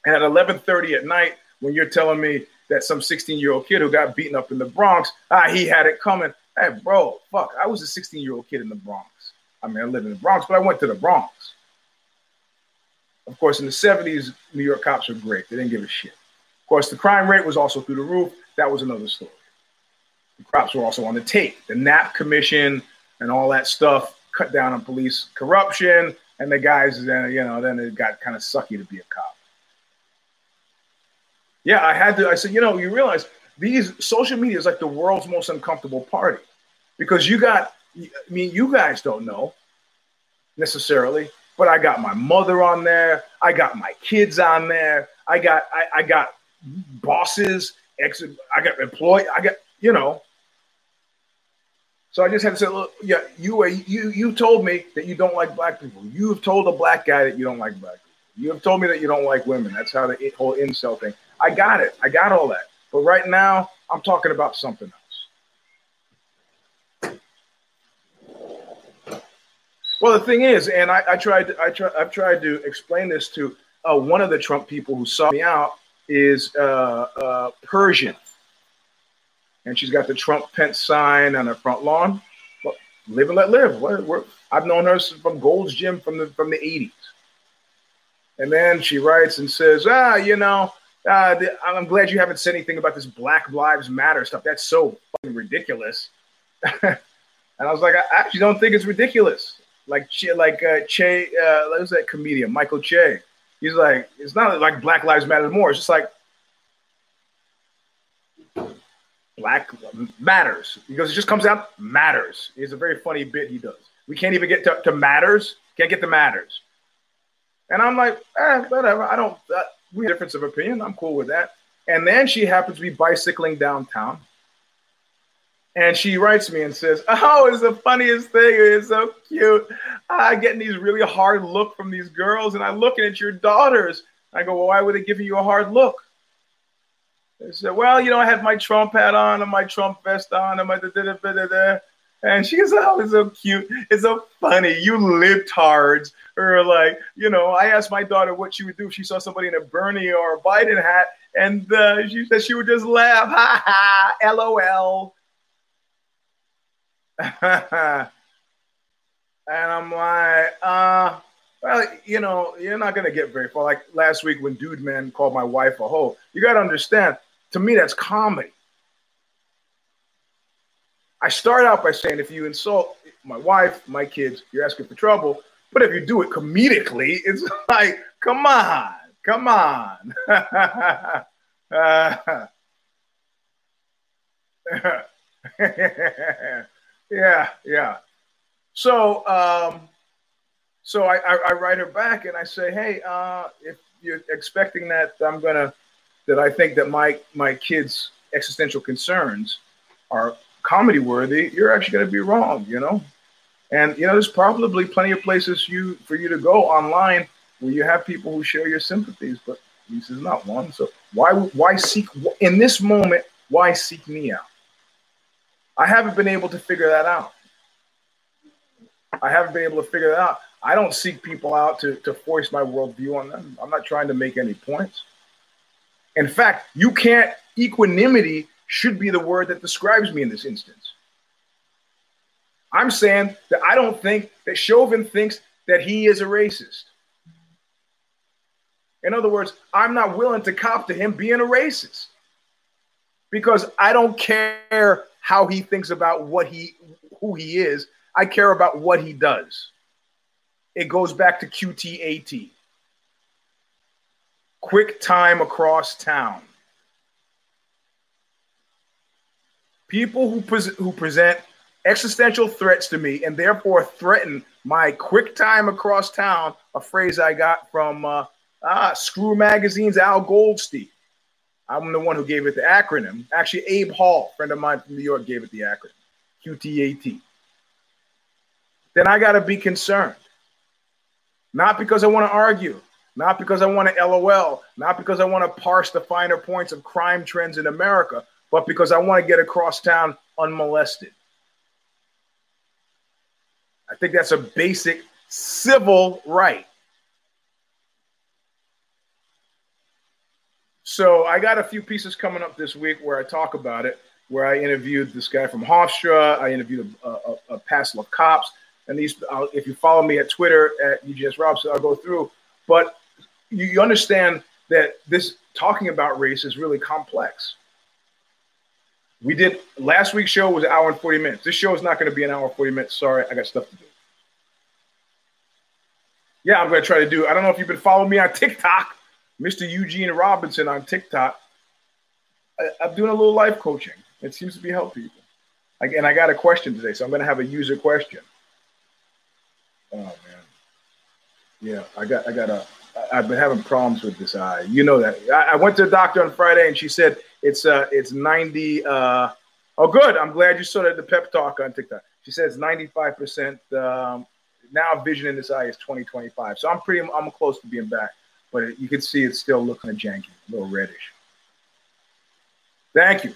[SPEAKER 1] And at 11:30 at night, when you're telling me that some 16 year old kid who got beaten up in the Bronx, ah, he had it coming. Hey, bro, fuck, I was a 16 year old kid in the Bronx. I mean, I live in the Bronx, but I went to the Bronx. Of course, in the 70s, New York cops were great. They didn't give a shit course, the crime rate was also through the roof. That was another story. The cops were also on the tape. The Knapp Commission and all that stuff cut down on police corruption, and the guys then you know then it got kind of sucky to be a cop. Yeah, I had to. I said, you know, you realize these social media is like the world's most uncomfortable party because you got. I mean, you guys don't know necessarily, but I got my mother on there. I got my kids on there. I got I, I got bosses, ex, I got employee, I got, you know. So I just had to say, look, yeah, you you you told me that you don't like black people. You have told a black guy that you don't like black people. You have told me that you don't like women. That's how the whole incel thing. I got it. I got all that. But right now, I'm talking about something else. Well, the thing is, and I, I tried, I try, I've tried to explain this to uh, one of the Trump people who saw me out is uh, uh, Persian. And she's got the Trump Pence sign on her front lawn. Well, live and let live. We're, we're, I've known her from Gold's Gym from the from the 80s. And then she writes and says, ah, you know, uh, the, I'm glad you haven't said anything about this Black Lives Matter stuff. That's so fucking ridiculous. and I was like, I actually don't think it's ridiculous. Like, like uh, Che, uh, what was that comedian, Michael Che? He's like, it's not like Black Lives Matter more. It's just like, Black matters because it just comes out matters. It's a very funny bit he does. We can't even get to, to matters. Can't get to matters. And I'm like, eh, whatever. I don't. Uh, we difference of opinion. I'm cool with that. And then she happens to be bicycling downtown. And she writes me and says, Oh, it's the funniest thing. It's so cute. I getting these really hard look from these girls, and I'm looking at your daughters. I go, Well, why were they giving you a hard look? They said, Well, you know, I had my Trump hat on and my Trump vest on and my da da da da da. And she goes, Oh, it's so cute. It's so funny. You libtards. Or like, you know, I asked my daughter what she would do if she saw somebody in a Bernie or a Biden hat, and uh, she said she would just laugh. Ha ha, lol. and I'm like, uh, well, you know, you're not gonna get very far. Like last week when Dude Man called my wife a hoe. You gotta understand, to me, that's comedy. I start out by saying if you insult my wife, my kids, you're asking for trouble. But if you do it comedically, it's like, come on, come on. uh, yeah, yeah. So, um, so I, I, I, write her back and I say, hey, uh, if you're expecting that I'm gonna, that I think that my my kids' existential concerns are comedy worthy, you're actually gonna be wrong, you know. And you know, there's probably plenty of places you for you to go online where you have people who share your sympathies, but this is not one. So why why seek in this moment? Why seek me out? I haven't been able to figure that out. I haven't been able to figure that out. I don't seek people out to, to force my worldview on them. I'm not trying to make any points. In fact, you can't, equanimity should be the word that describes me in this instance. I'm saying that I don't think that Chauvin thinks that he is a racist. In other words, I'm not willing to cop to him being a racist because I don't care how he thinks about what he who he is. I care about what he does. It goes back to QTAT. Quick time across town. People who, pre- who present existential threats to me and therefore threaten my quick time across town, a phrase I got from uh, ah, Screw Magazine's Al Goldstein. I'm the one who gave it the acronym. Actually, Abe Hall, friend of mine from New York, gave it the acronym QTAT. Then I got to be concerned. Not because I want to argue, not because I want to LOL, not because I want to parse the finer points of crime trends in America, but because I want to get across town unmolested. I think that's a basic civil right. So I got a few pieces coming up this week where I talk about it, where I interviewed this guy from Hofstra. I interviewed a, a, a passel of cops. And these, if you follow me at Twitter at UGS Robson, I'll go through. But you, you understand that this talking about race is really complex. We did last week's show was an hour and 40 minutes. This show is not going to be an hour and 40 minutes. Sorry, I got stuff to do. Yeah, I'm going to try to do. I don't know if you've been following me on TikTok, Mr. Eugene Robinson on TikTok. I, am doing a little life coaching. It seems to be helping people. Again, I got a question today, so I'm going to have a user question. Oh man, yeah, I got, I got a. I've been having problems with this eye. You know that. I, I went to the doctor on Friday, and she said it's uh it's 90. Uh, oh, good. I'm glad you saw that the pep talk on TikTok. She says 95 percent. Um, now vision in this eye is 2025. So I'm pretty. I'm close to being back, but you can see it's still looking janky, a little reddish. Thank you.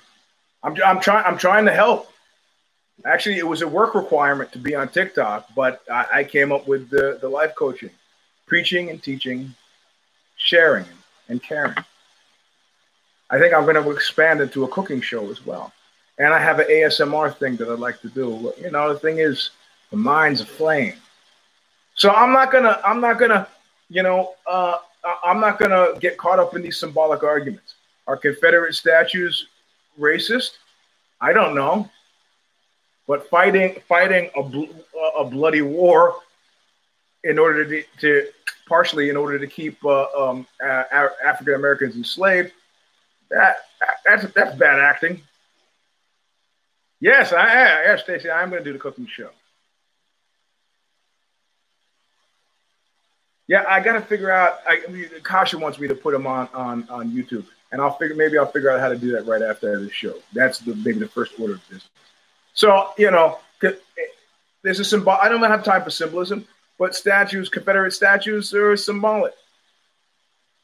[SPEAKER 1] I'm, I'm trying. I'm trying to help. Actually, it was a work requirement to be on TikTok, but I, I came up with the, the life coaching, preaching and teaching, sharing and caring. I think I'm going to expand into a cooking show as well. And I have an ASMR thing that I'd like to do. You know, the thing is, the mind's a flame. So I'm not gonna, I'm not gonna, you know, uh, I'm not gonna get caught up in these symbolic arguments. Are Confederate statues racist? I don't know. But fighting fighting a, bl- a bloody war in order to, to partially in order to keep uh, um, African Americans enslaved, that that's that's bad acting. Yes, I am. Yes, Stacy, I'm going to do the cooking show. Yeah, I got to figure out. I, I mean, Kasha wants me to put them on on on YouTube, and I'll figure maybe I'll figure out how to do that right after the show. That's the maybe the first order of business. So you know, there's a symbol. I don't have time for symbolism, but statues, Confederate statues, are symbolic,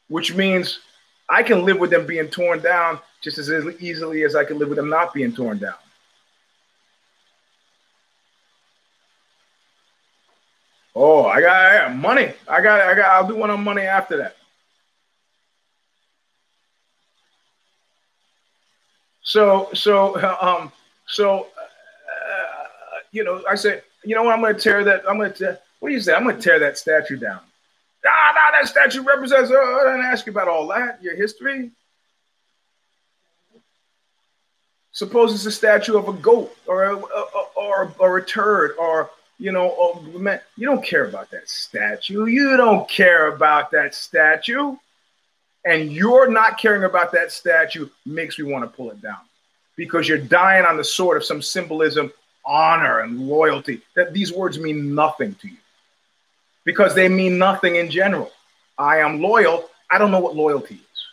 [SPEAKER 1] which means I can live with them being torn down just as easily as I can live with them not being torn down. Oh, I got, I got money. I got, I got. I'll do one on money after that. So, so, um, so, uh, you know, I said, you know what? I'm going to tear that. I'm going to. What do you say? I'm going to tear that statue down. Ah, nah, that statue represents. Uh, I didn't ask you about all that. Your history. Suppose it's a statue of a goat or a, or, or a turd or you know, oh, man, you don't care about that statue. You don't care about that statue. And you're not caring about that statue makes me want to pull it down because you're dying on the sword of some symbolism, honor, and loyalty. That these words mean nothing to you because they mean nothing in general. I am loyal. I don't know what loyalty is.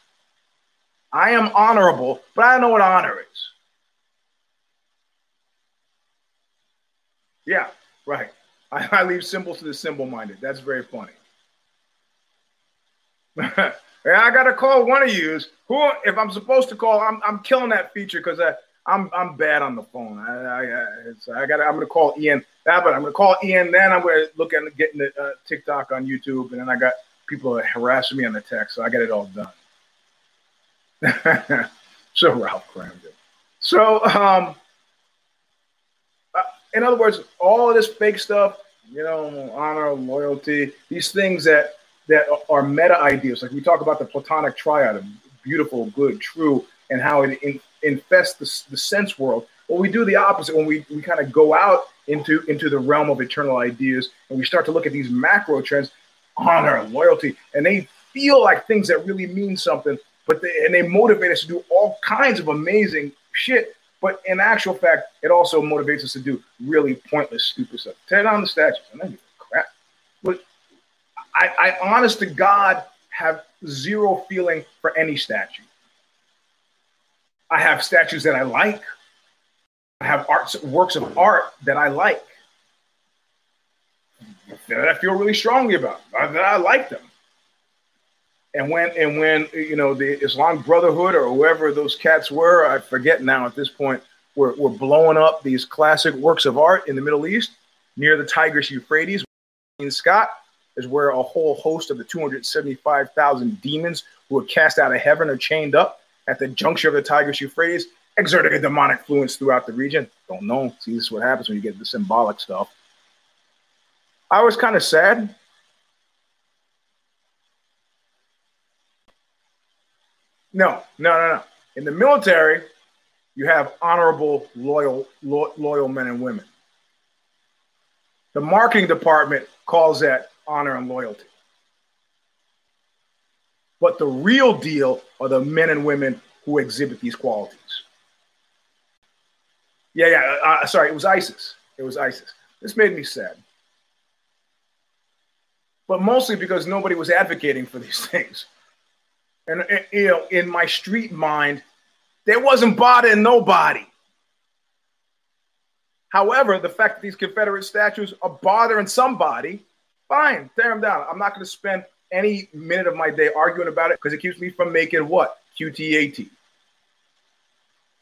[SPEAKER 1] I am honorable, but I don't know what honor is. Yeah, Right. I, I leave symbols to the symbol minded. That's very funny. I got to call one of yous. Who, if I'm supposed to call, I'm, I'm killing that feature because I, I'm, I'm bad on the phone. I, I, I got. I'm to call Ian. That, but I'm to call Ian. Then I'm to look at getting the uh, TikTok on YouTube, and then I got people harassing me on the text, so I got it all done. so Ralph Kramden. So um, in other words, all of this fake stuff, you know, honor, loyalty, these things that that are meta ideas, like we talk about the Platonic triad of beautiful, good, true, and how it in, infests the, the sense world. Well, we do the opposite when we, we kind of go out into into the realm of eternal ideas and we start to look at these macro trends, honor, loyalty, and they feel like things that really mean something, but they, and they motivate us to do all kinds of amazing shit but in actual fact, it also motivates us to do really pointless, stupid stuff. Tear down the statues. I don't give a crap. But I, I, honest to God, have zero feeling for any statue. I have statues that I like. I have arts, works of art that I like. That I feel really strongly about. That I like them. And when and when you know the Islamic Brotherhood or whoever those cats were, I forget now at this point, were, were blowing up these classic works of art in the Middle East near the Tigris Euphrates. In Scott is where a whole host of the 275,000 demons who were cast out of heaven are chained up at the juncture of the Tigris Euphrates, exerting a demonic influence throughout the region. Don't know. See, this is what happens when you get the symbolic stuff. I was kind of sad No, no, no, no. In the military, you have honorable, loyal, lo- loyal men and women. The marketing department calls that honor and loyalty. But the real deal are the men and women who exhibit these qualities. Yeah, yeah. Uh, uh sorry, it was ISIS. It was ISIS. This made me sad. But mostly because nobody was advocating for these things and, and you know, in my street mind, they wasn't bothering nobody. However, the fact that these Confederate statues are bothering somebody, fine, tear them down. I'm not going to spend any minute of my day arguing about it because it keeps me from making what? QTAT.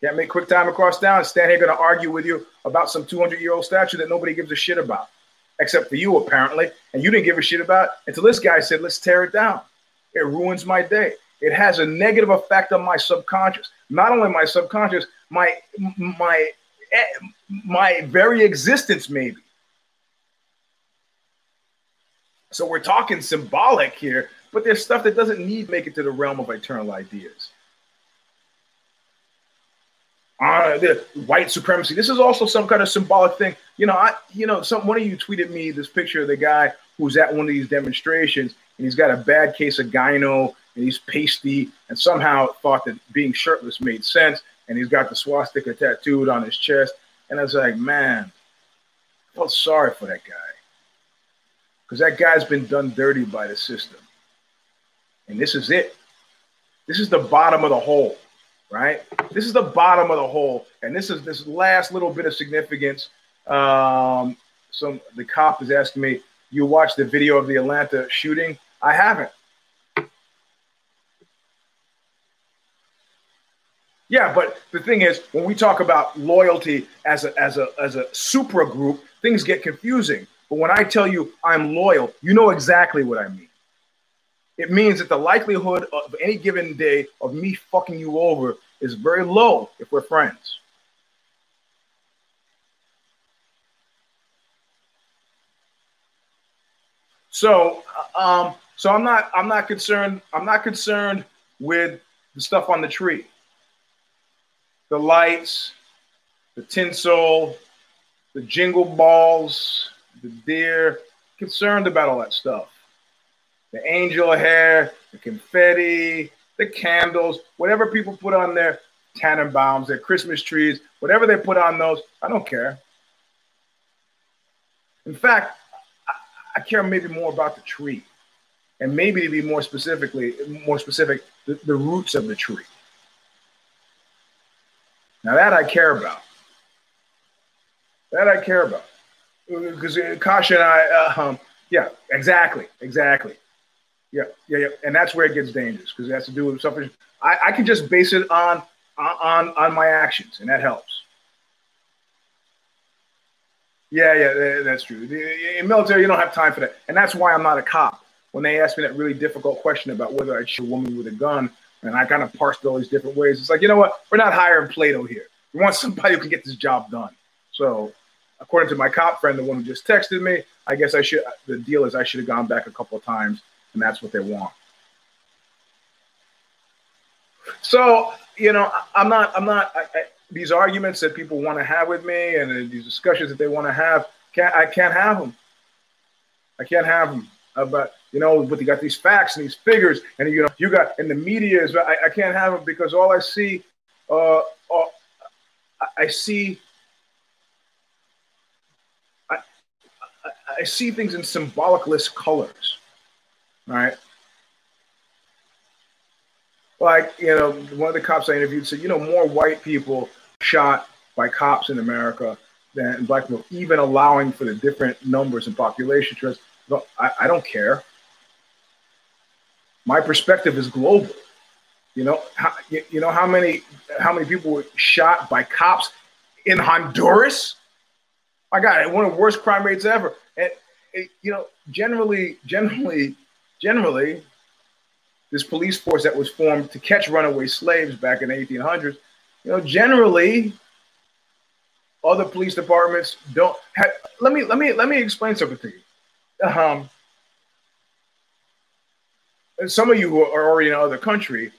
[SPEAKER 1] Can't make quick time across town. Stand here going to argue with you about some 200 year old statue that nobody gives a shit about, except for you, apparently. And you didn't give a shit about until this guy said, let's tear it down. It ruins my day it has a negative effect on my subconscious. Not only my subconscious, my my my very existence, maybe. So we're talking symbolic here, but there's stuff that doesn't need make it to the realm of eternal ideas. Uh, the white supremacy. This is also some kind of symbolic thing. You know, I, you know, some one of you tweeted me this picture of the guy who's at one of these demonstrations, and he's got a bad case of gyno, and he's pasty, and somehow thought that being shirtless made sense, and he's got the swastika tattooed on his chest, And I was like, man, I felt sorry for that guy. Because that guy's been done dirty by the system. And this is it. This is the bottom of the hole, right? This is the bottom of the hole. And this is this last little bit of significance. Um, some the cop is asking me, you watched the video of the Atlanta shooting? I haven't. Yeah, but the thing is, when we talk about loyalty as a as a as a supra group, things get confusing. But when I tell you I'm loyal, you know exactly what I mean. It means that the likelihood of any given day of me fucking you over is very low if we're friends. So, um, so I'm not I'm not concerned. I'm not concerned with the stuff on the tree the lights, the tinsel, the jingle balls, the deer, concerned about all that stuff. The angel hair, the confetti, the candles, whatever people put on their Tannenbaums, their Christmas trees, whatever they put on those, I don't care. In fact, I, care maybe more about the tree, and maybe to be more specifically, more specific, the, the roots of the tree. Now that I care about. That I care about. Because Kasha and I, uh, um, yeah, exactly, exactly. Yeah, yeah, yeah. And that's where it gets dangerous because it has to do with something. I, I can just base it on on on my actions, and that helps. Yeah, yeah, that's true. In military, you don't have time for that, and that's why I'm not a cop. When they ask me that really difficult question about whether I shoot a woman with a gun, and I kind of parsed all these different ways. It's like, you know what? We're not hiring Plato here. We want somebody who can get this job done. So, according to my cop friend, the one who just texted me, I guess I should. The deal is I should have gone back a couple of times, and that's what they want. So, you know, I'm not. I'm not. I, I, these arguments that people want to have with me, and these discussions that they want to have, can't I can't have them. I can't have them. But you know, but you got these facts and these figures, and you know, you got and the media is. I, I can't have it because all I see, uh, uh I see. I, I see things in symbolicless colors, right? Like you know, one of the cops I interviewed said, you know, more white people shot by cops in America than black people, even allowing for the different numbers and population trends. I, I don't care my perspective is global. You know, how, you know how many how many people were shot by cops in Honduras? My God, one of the worst crime rates ever. And it, you know, generally, generally, generally, this police force that was formed to catch runaway slaves back in the 1800s, you know, generally, other police departments don't. Have, let me let me let me explain something to you. Um, some of you who are already in another country,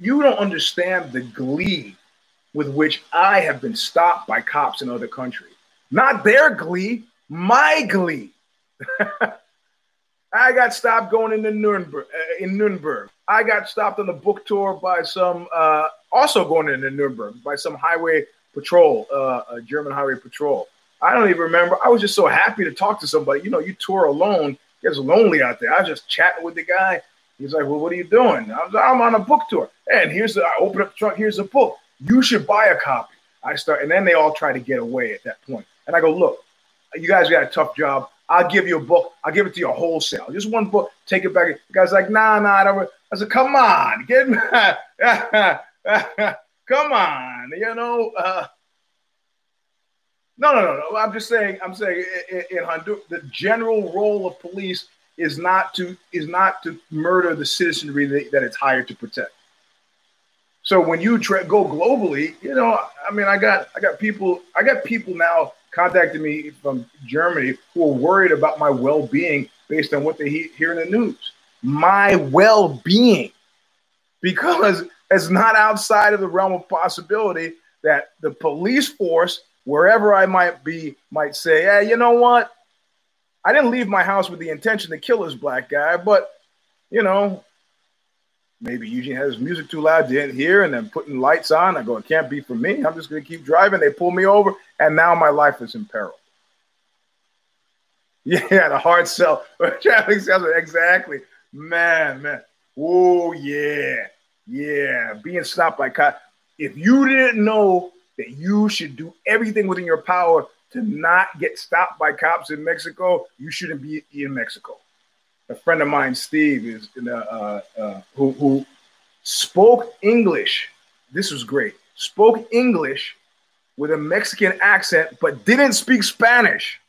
[SPEAKER 1] you don't understand the glee with which I have been stopped by cops in other countries. Not their glee, my glee. I got stopped going into Nuremberg. Uh, in Nuremberg, I got stopped on the book tour by some, uh, also going into Nuremberg by some highway patrol, uh, a German highway patrol. I don't even remember. I was just so happy to talk to somebody. You know, you tour alone. It's lonely out there. I was just chatting with the guy. He's like, well, what are you doing? I was, I'm on a book tour. And here's the, I open up the trunk. Here's a book. You should buy a copy. I start, and then they all try to get away at that point. And I go, look, you guys got a tough job. I'll give you a book. I'll give it to you wholesale. Just one book. Take it back. The guy's like, nah, nah. I, don't. I said, come on, get me. come on. You know. Uh, no, no, no, no. I'm just saying. I'm saying in, in Honduras, the general role of police is not to is not to murder the citizenry that, that it's hired to protect. So when you tra- go globally, you know, I mean, I got I got people I got people now contacting me from Germany who are worried about my well-being based on what they he- hear in the news. My well-being, because it's not outside of the realm of possibility that the police force, wherever I might be, might say, "Hey, you know what? I didn't leave my house with the intention to kill this black guy, but you know, maybe Eugene had his music too loud, didn't hear, and then putting lights on. I go, it can't be for me. I'm just going to keep driving. They pull me over, and now my life is in peril. Yeah, the hard sell. Exactly. Man, man. Oh, yeah. Yeah. Being stopped by cops. If you didn't know that you should do everything within your power to not get stopped by cops in Mexico, you shouldn't be in Mexico a friend of mine, Steve, is uh, uh, who who spoke English. This was great. Spoke English with a Mexican accent, but didn't speak Spanish.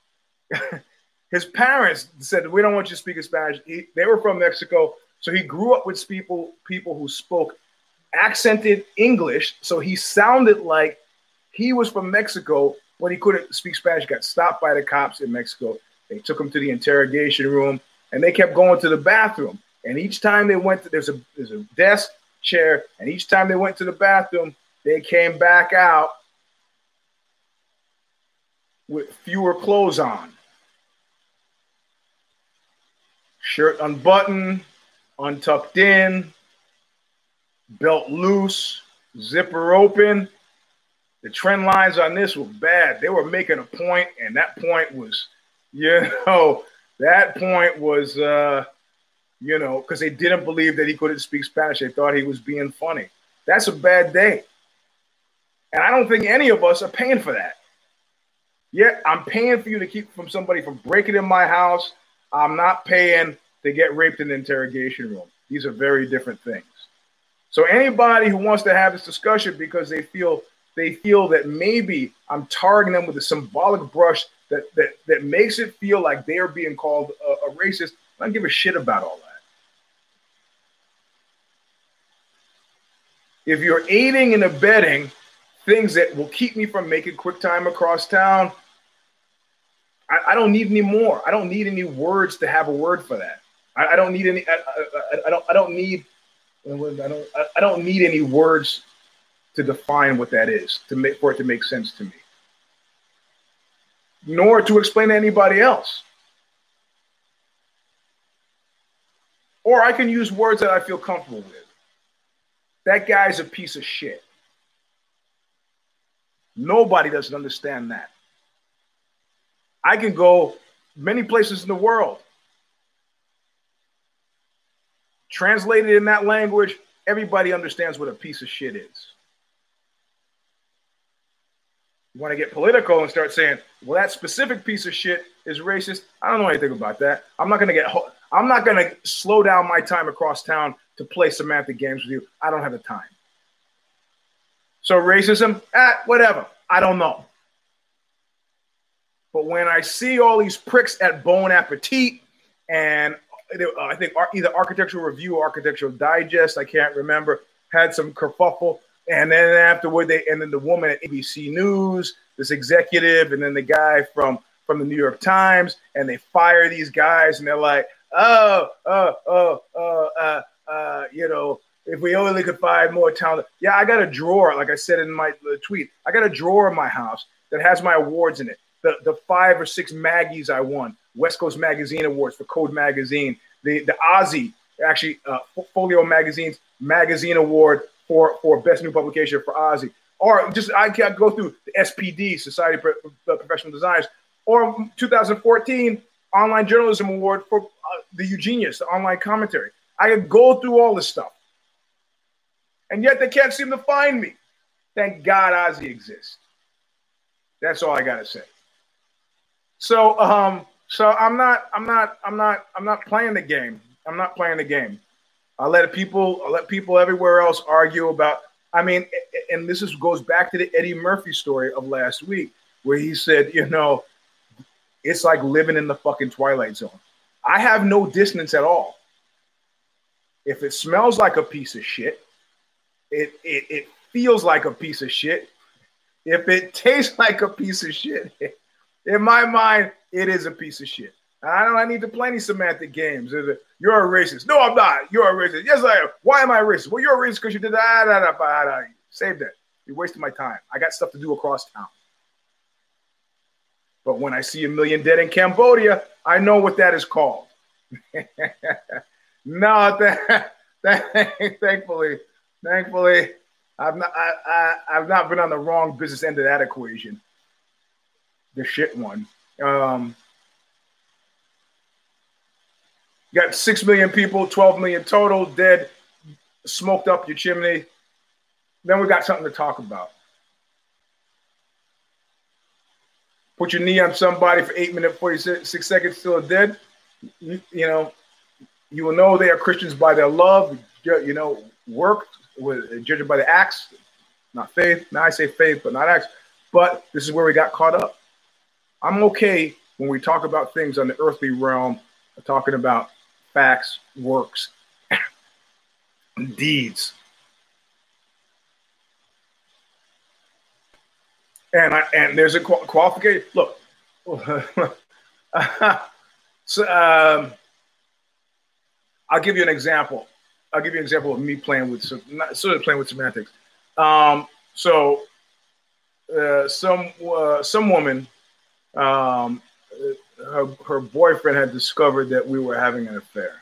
[SPEAKER 1] His parents said, "We don't want you speaking Spanish." He, they were from Mexico, so he grew up with people people who spoke accented English. So he sounded like he was from Mexico, but he couldn't speak Spanish. Got stopped by the cops in Mexico. They took him to the interrogation room and they kept going to the bathroom. And each time they went to there's a there's a desk chair, and each time they went to the bathroom, they came back out with fewer clothes on. Shirt unbuttoned, untucked in, belt loose, zipper open. The trend lines on this were bad. They were making a point, and that point was, you know, that point was, uh, you know, because they didn't believe that he couldn't speak Spanish. They thought he was being funny. That's a bad day. And I don't think any of us are paying for that. Yeah, I'm paying for you to keep from somebody from breaking in my house. I'm not paying to get raped in the interrogation room. These are very different things. So anybody who wants to have this discussion because they feel they feel that maybe I'm targeting them with a symbolic brush that that that makes it feel like they are being called a, a racist. I don't give a shit about all that. If you're aiding and abetting things that will keep me from making quick time across town, I, I, don't need any more. I don't need any words to have a word for that. I, I don't need any. I, I, don't. I don't need. I don't. I don't need any words to define what that is to make for it to make sense to me nor to explain to anybody else. Or I can use words that I feel comfortable with. That guy's a piece of shit. Nobody doesn't understand that. I can go many places in the world. Translated in that language, everybody understands what a piece of shit is. You want to get political and start saying, well, that specific piece of shit is racist. I don't know anything about that. I'm not going to get, I'm not going to slow down my time across town to play semantic games with you. I don't have the time. So racism, ah, whatever. I don't know. But when I see all these pricks at Bon Appetit and uh, I think either Architectural Review or Architectural Digest, I can't remember, had some kerfuffle and then afterward, they and then the woman at ABC News, this executive, and then the guy from from the New York Times, and they fire these guys, and they're like, oh, oh, oh, oh, uh, uh, you know, if we only could find more talent. Yeah, I got a drawer, like I said in my tweet, I got a drawer in my house that has my awards in it. The the five or six Maggies I won, West Coast Magazine Awards for Code Magazine, the the Aussie actually, uh, Folio Magazine's Magazine Award for for best new publication for OZY, or just I can go through the SPD Society of Professional Designers, or 2014 Online Journalism Award for uh, the Eugenius, the online commentary. I can go through all this stuff, and yet they can't seem to find me. Thank God OZY exists. That's all I gotta say. So, um, so I'm not, I'm not, I'm not, I'm not playing the game. I'm not playing the game. I let people, I let people everywhere else argue about. I mean, and this is goes back to the Eddie Murphy story of last week, where he said, you know, it's like living in the fucking twilight zone. I have no distance at all. If it smells like a piece of shit, it, it, it feels like a piece of shit. If it tastes like a piece of shit, in my mind, it is a piece of shit. I don't I need to play any semantic games. You're a racist. No, I'm not. You're a racist. Yes, I am. Why am I racist? Well, you're a racist because you did that. Save that. You're wasting my time. I got stuff to do across town. But when I see a million dead in Cambodia, I know what that is called. not that thankfully, thankfully, I've not I, I, I've not been on the wrong business end of that equation. The shit one. Um, got six million people, 12 million total dead, smoked up your chimney. Then we got something to talk about. Put your knee on somebody for eight minutes, 46 seconds, still dead. You, you know, you will know they are Christians by their love, you know, work, with, judging by the acts, not faith. Now I say faith, but not acts. But this is where we got caught up. I'm okay when we talk about things on the earthly realm, talking about facts, works, deeds. And I and there's a qualification. Look, so um, I'll give you an example. I'll give you an example of me playing with sort of playing with semantics. Um, so uh, some uh, some woman, um, her her boyfriend had discovered that we were having an affair,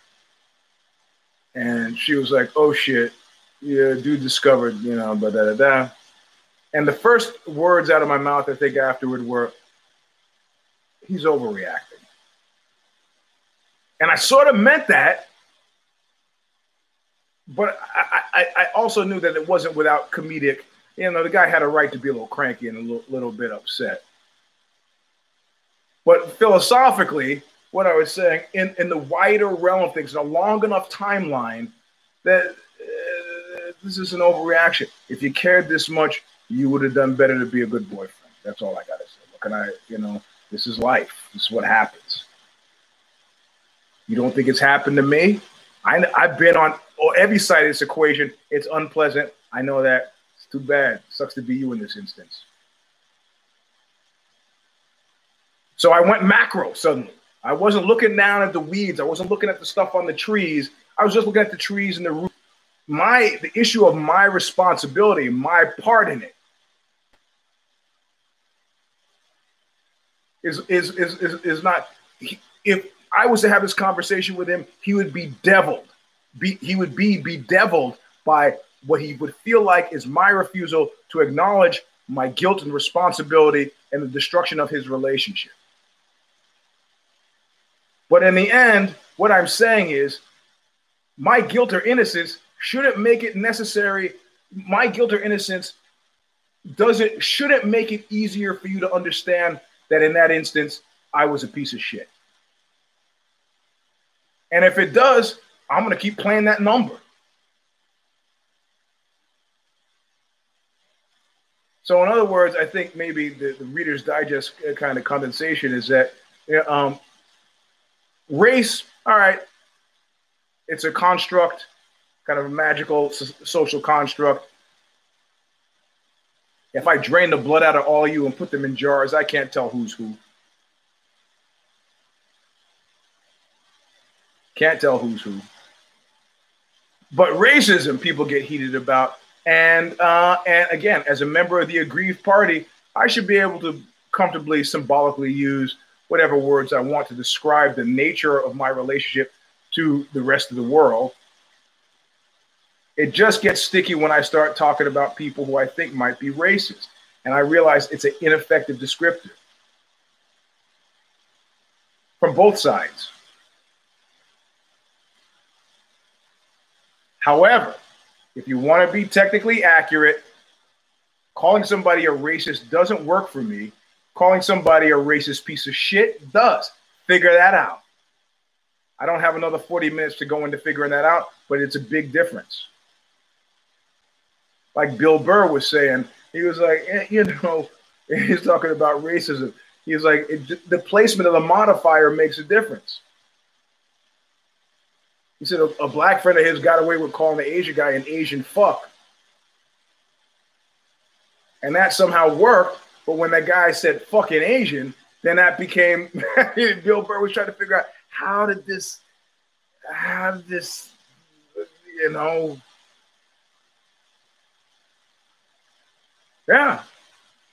[SPEAKER 1] and she was like, "Oh shit, yeah, dude discovered, you know, but da da da." And the first words out of my mouth, I think, afterward were, "He's overreacting," and I sort of meant that but I, I, I, also knew that it wasn't without comedic. You know, the guy had a right to be a little cranky and a little, little bit upset. But philosophically, what I was saying, in, in the wider realm of things, in a long enough timeline, that uh, this is an overreaction. If you cared this much, you would have done better to be a good boyfriend. That's all I got to say. What can I, you know, this is life. This is what happens. You don't think it's happened to me? I, I've been on every side of this equation. It's unpleasant. I know that. It's too bad. sucks to be you in this instance. So I went macro suddenly. I wasn't looking down at the weeds. I wasn't looking at the stuff on the trees. I was just looking at the trees and the root. My the issue of my responsibility, my part in it, is is is is, is not. If I was to have this conversation with him, he would be deviled. Be, he would be bedeviled by what he would feel like is my refusal to acknowledge my guilt and responsibility and the destruction of his relationship. But in the end, what I'm saying is my guilt or innocence shouldn't make it necessary. My guilt or innocence doesn't shouldn't make it easier for you to understand that in that instance I was a piece of shit. And if it does, I'm going to keep playing that number. So, in other words, I think maybe the, the Reader's Digest kind of condensation is that um, race, all right, it's a construct, kind of a magical social construct. If I drain the blood out of all you and put them in jars, I can't tell who's who. Can't tell who's who. But racism, people get heated about. And uh, and again, as a member of the aggrieved party, I should be able to comfortably, symbolically use whatever words I want to describe the nature of my relationship to the rest of the world. It just gets sticky when I start talking about people who I think might be racist. And I realize it's an ineffective descriptor from both sides. However, if you want to be technically accurate, calling somebody a racist doesn't work for me. Calling somebody a racist piece of shit does. Figure that out. I don't have another 40 minutes to go into figuring that out, but it's a big difference. Like Bill Burr was saying, he was like, eh, you know, he's talking about racism. He was like, it, the placement of the modifier makes a difference. He said a, a, black friend of his got away with calling the Asian guy an Asian fuck. And that somehow worked. But when that guy said fucking Asian, then that became Bill Burr was trying to figure out how did this, how did this, you know. Yeah.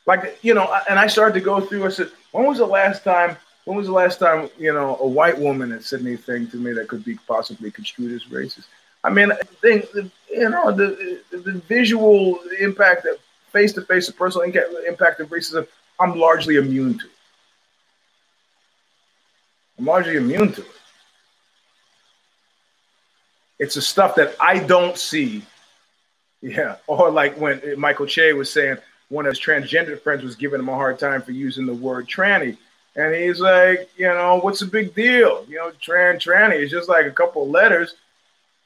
[SPEAKER 1] Like, you know, and I started to go through, I said, when was the last time when was the last time you know a white woman had said anything to me that could be possibly construed as racist? I mean, thing, you know, the the visual impact of face to face, the personal impact of racism, I'm largely immune to. I'm largely immune to it. It's the stuff that I don't see. Yeah. Or like when Michael Che was saying one of his transgender friends was giving him a hard time for using the word tranny. And he's like, you know, what's the big deal? You know, tran tranny is just like a couple of letters.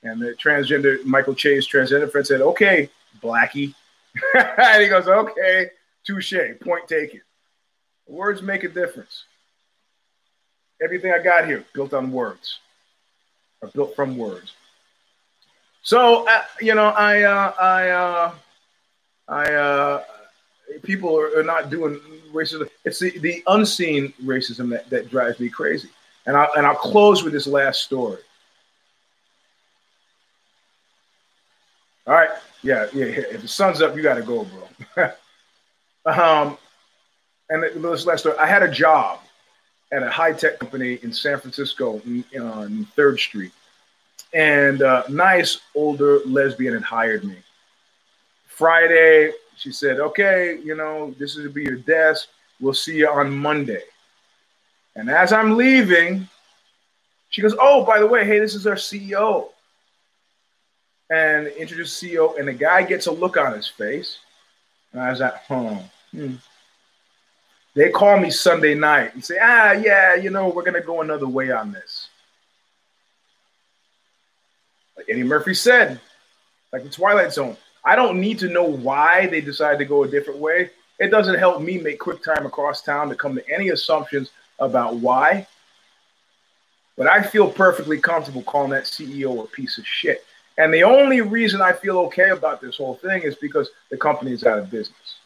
[SPEAKER 1] And the transgender Michael Che's transgender friend said, "Okay, Blackie," and he goes, "Okay, touche, point taken." Words make a difference. Everything I got here built on words, or built from words. So uh, you know, I, uh, I, uh, I, uh, people are, are, not doing racism. It's the, the unseen racism that, that drives me crazy. And I and I'll close with this last story. All right. Yeah, yeah. If the sun's up, you got to go, bro. um, and this last story, I had a job at a high tech company in San Francisco on Third Street, and a nice older lesbian had hired me. Friday, she said, "Okay, you know, this is to be your desk. We'll see you on Monday." And as I'm leaving, she goes, "Oh, by the way, hey, this is our CEO." And introduce CEO, and the guy gets a look on his face. And I was like, huh. Hmm. They call me Sunday night and say, ah, yeah, you know, we're going to go another way on this. Like Eddie Murphy said, like the Twilight Zone, I don't need to know why they decided to go a different way. It doesn't help me make quick time across town to come to any assumptions about why. But I feel perfectly comfortable calling that CEO a piece of shit. And the only reason I feel okay about this whole thing is because the company is out of business.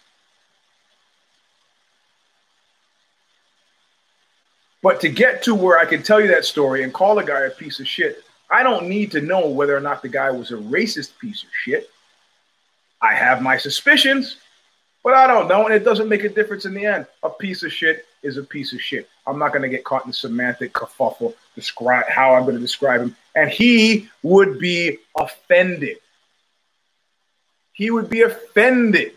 [SPEAKER 1] But to get to where I can tell you that story and call a guy a piece of shit, I don't need to know whether or not the guy was a racist piece of shit. I have my suspicions, but I don't know, and it doesn't make a difference in the end. A piece of shit is a piece of shit. I'm not going to get caught in the semantic kerfuffle, describe how I'm going to describe him, and he would be offended. He would be offended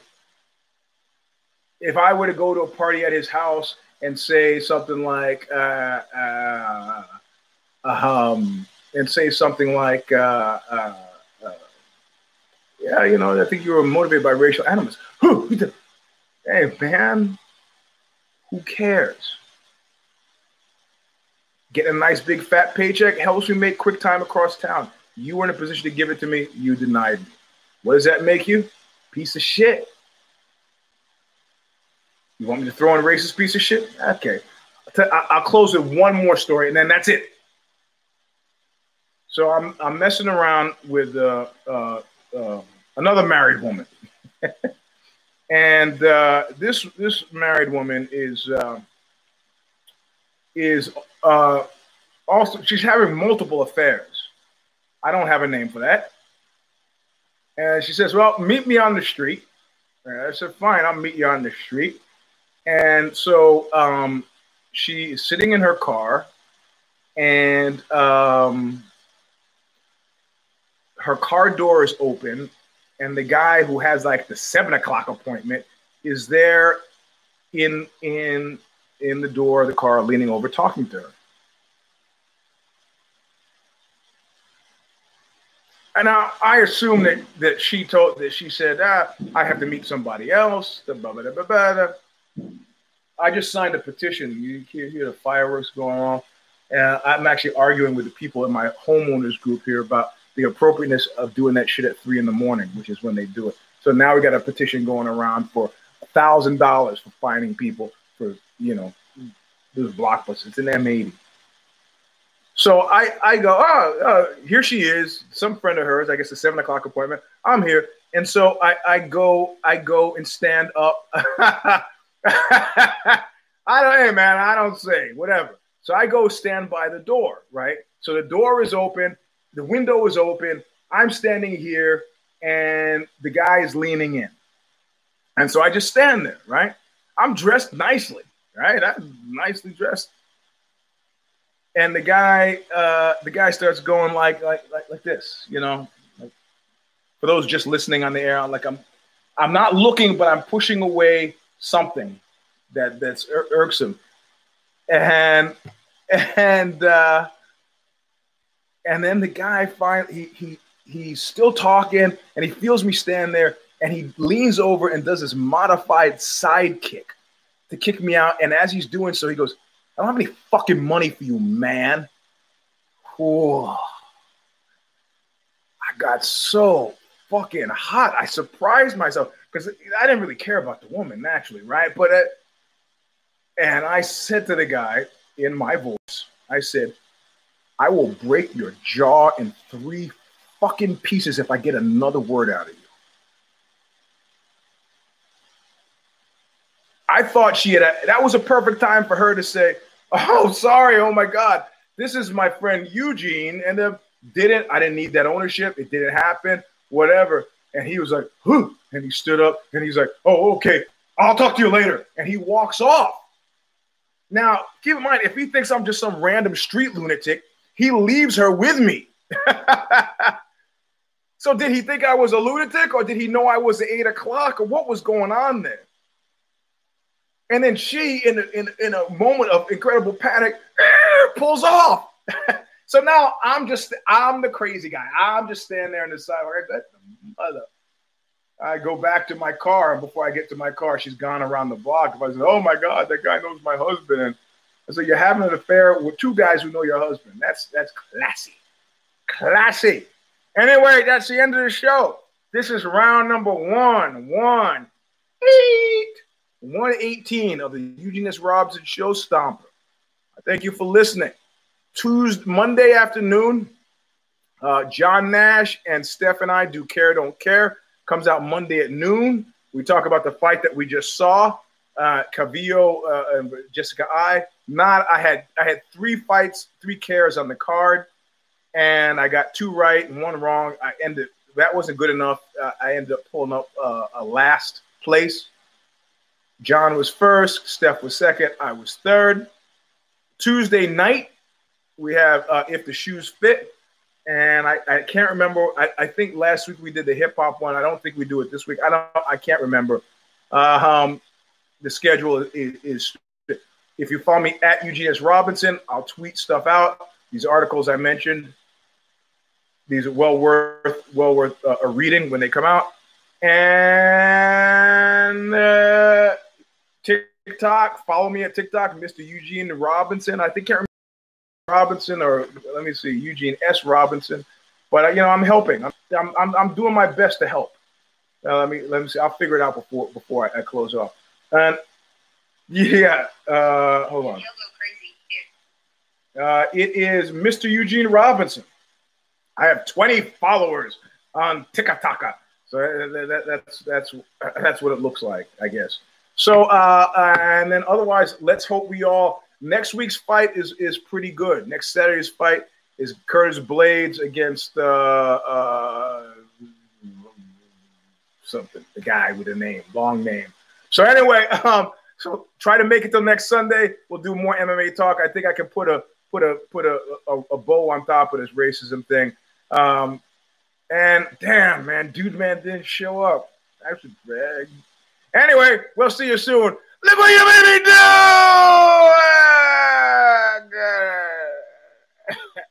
[SPEAKER 1] if I were to go to a party at his house and say something like, uh, uh, um, and say something like, uh, uh, uh yeah, you know, I think you were motivated by racial animus. Hey, man, who cares? Getting a nice big fat paycheck helps me make quick time across town. You were in a position to give it to me, you denied me. What does that make you? Piece of shit. You want me to throw in racist piece of shit? Okay. I'll close with one more story and then that's it. So I'm, I'm messing around with uh, uh, uh, another married woman. and uh, this this married woman is uh, is uh, also she's having multiple affairs. I don't have a name for that. And she says, "Well, meet me on the street." And I said, "Fine, I'll meet you on the street." And so um, she's sitting in her car, and um, her car door is open, and the guy who has like the seven o'clock appointment is there in in in the door of the car leaning over talking to her and I, I assume that that she told that she said ah, I have to meet somebody else. Blah, blah, blah, I just signed a petition. You hear the fireworks going on, and I'm actually arguing with the people in my homeowners group here about the appropriateness of doing that shit at three in the morning, which is when they do it. So now we got a petition going around for thousand dollars for finding people for you know this blockbuster. It's an M80. So I I go oh uh, here she is, some friend of hers. I guess a seven o'clock appointment. I'm here, and so I I go I go and stand up. I don't hey man I don't say whatever. So I go stand by the door right. So the door is open the window is open. I'm standing here, and the guy is leaning in. And so I just stand there, right? I'm dressed nicely, right? I'm nicely dressed. and the guy uh, the guy starts going like like like, like this, you know. Like, for those just listening on the air, like I'm I'm not looking, but I'm pushing away something that that's ir- irksome, and and uh, and then the guy finally he he he's still talking, and he feels me stand there, and he leans over and does this modified side kick to kick me out, and as he's doing so, he goes, "I don't have any fucking money for you, man." Whoa. I got so fucking hot. I surprised myself because I didn't really care about the woman naturally, right? But uh, and I said to the guy in my voice, I said, "I will break your jaw in three fucking pieces if I get another word out of you." I thought she had. That was a perfect time for her to say, "Oh, sorry. Oh my God, this is my friend Eugene," and then didn't. I didn't need that ownership. It didn't happen. Whatever. And he was like, "Who?" And he stood up and he's like, "Oh, okay. I'll talk to you later." And he walks off. Now, keep in mind, if he thinks I'm just some random street lunatic, he leaves her with me. so, did he think I was a lunatic, or did he know I was at eight o'clock, or what was going on there? And then she, in a, in, in a moment of incredible panic, pulls off. so now I'm just, I'm the crazy guy. I'm just standing there in the sidewalk. Mother. I go back to my car, and before I get to my car, she's gone around the block. I say, "Oh my God, that guy knows my husband," and I say, "You're having an affair with two guys who know your husband." That's that's classy, classy. Anyway, that's the end of the show. This is round number one, one. 118 of the Eugene S. Robinson Show Stomper. I thank you for listening. Tuesday, Monday afternoon, uh, John Nash and Steph and I do Care Don't Care. Comes out Monday at noon. We talk about the fight that we just saw. Uh, Calvillo uh, and Jessica Eye. Not I had I had three fights, three cares on the card, and I got two right and one wrong. I ended that wasn't good enough. Uh, I ended up pulling up uh, a last place John was first, Steph was second, I was third. Tuesday night, we have uh, If the Shoes Fit. And I, I can't remember. I, I think last week we did the hip hop one. I don't think we do it this week. I don't. I can't remember. Uh, um, the schedule is, is, if you follow me at UGS Robinson, I'll tweet stuff out. These articles I mentioned, these are well worth well worth uh, a reading when they come out. And uh, TikTok. Follow me at TikTok, Mr. Eugene Robinson. I think can't remember Robinson or let me see, Eugene S. Robinson. But you know, I'm helping. I'm, I'm, I'm doing my best to help. Uh, let me let me see. I'll figure it out before before I, I close off. And yeah, uh, hold on. Uh, it is Mr. Eugene Robinson. I have 20 followers on TikTok. So that, that, that's that's that's what it looks like, I guess. So, uh, and then otherwise, let's hope we all. Next week's fight is is pretty good. Next Saturday's fight is Curtis Blaydes against uh, uh, something. The guy with a name, long name. So anyway, um, so try to make it till next Sunday. We'll do more MMA talk. I think I can put a put a put a, a, a bow on top of this racism thing. Um, and damn, man, dude, man didn't show up. That's should brag. Anyway, we'll see you soon. Live what you made me do!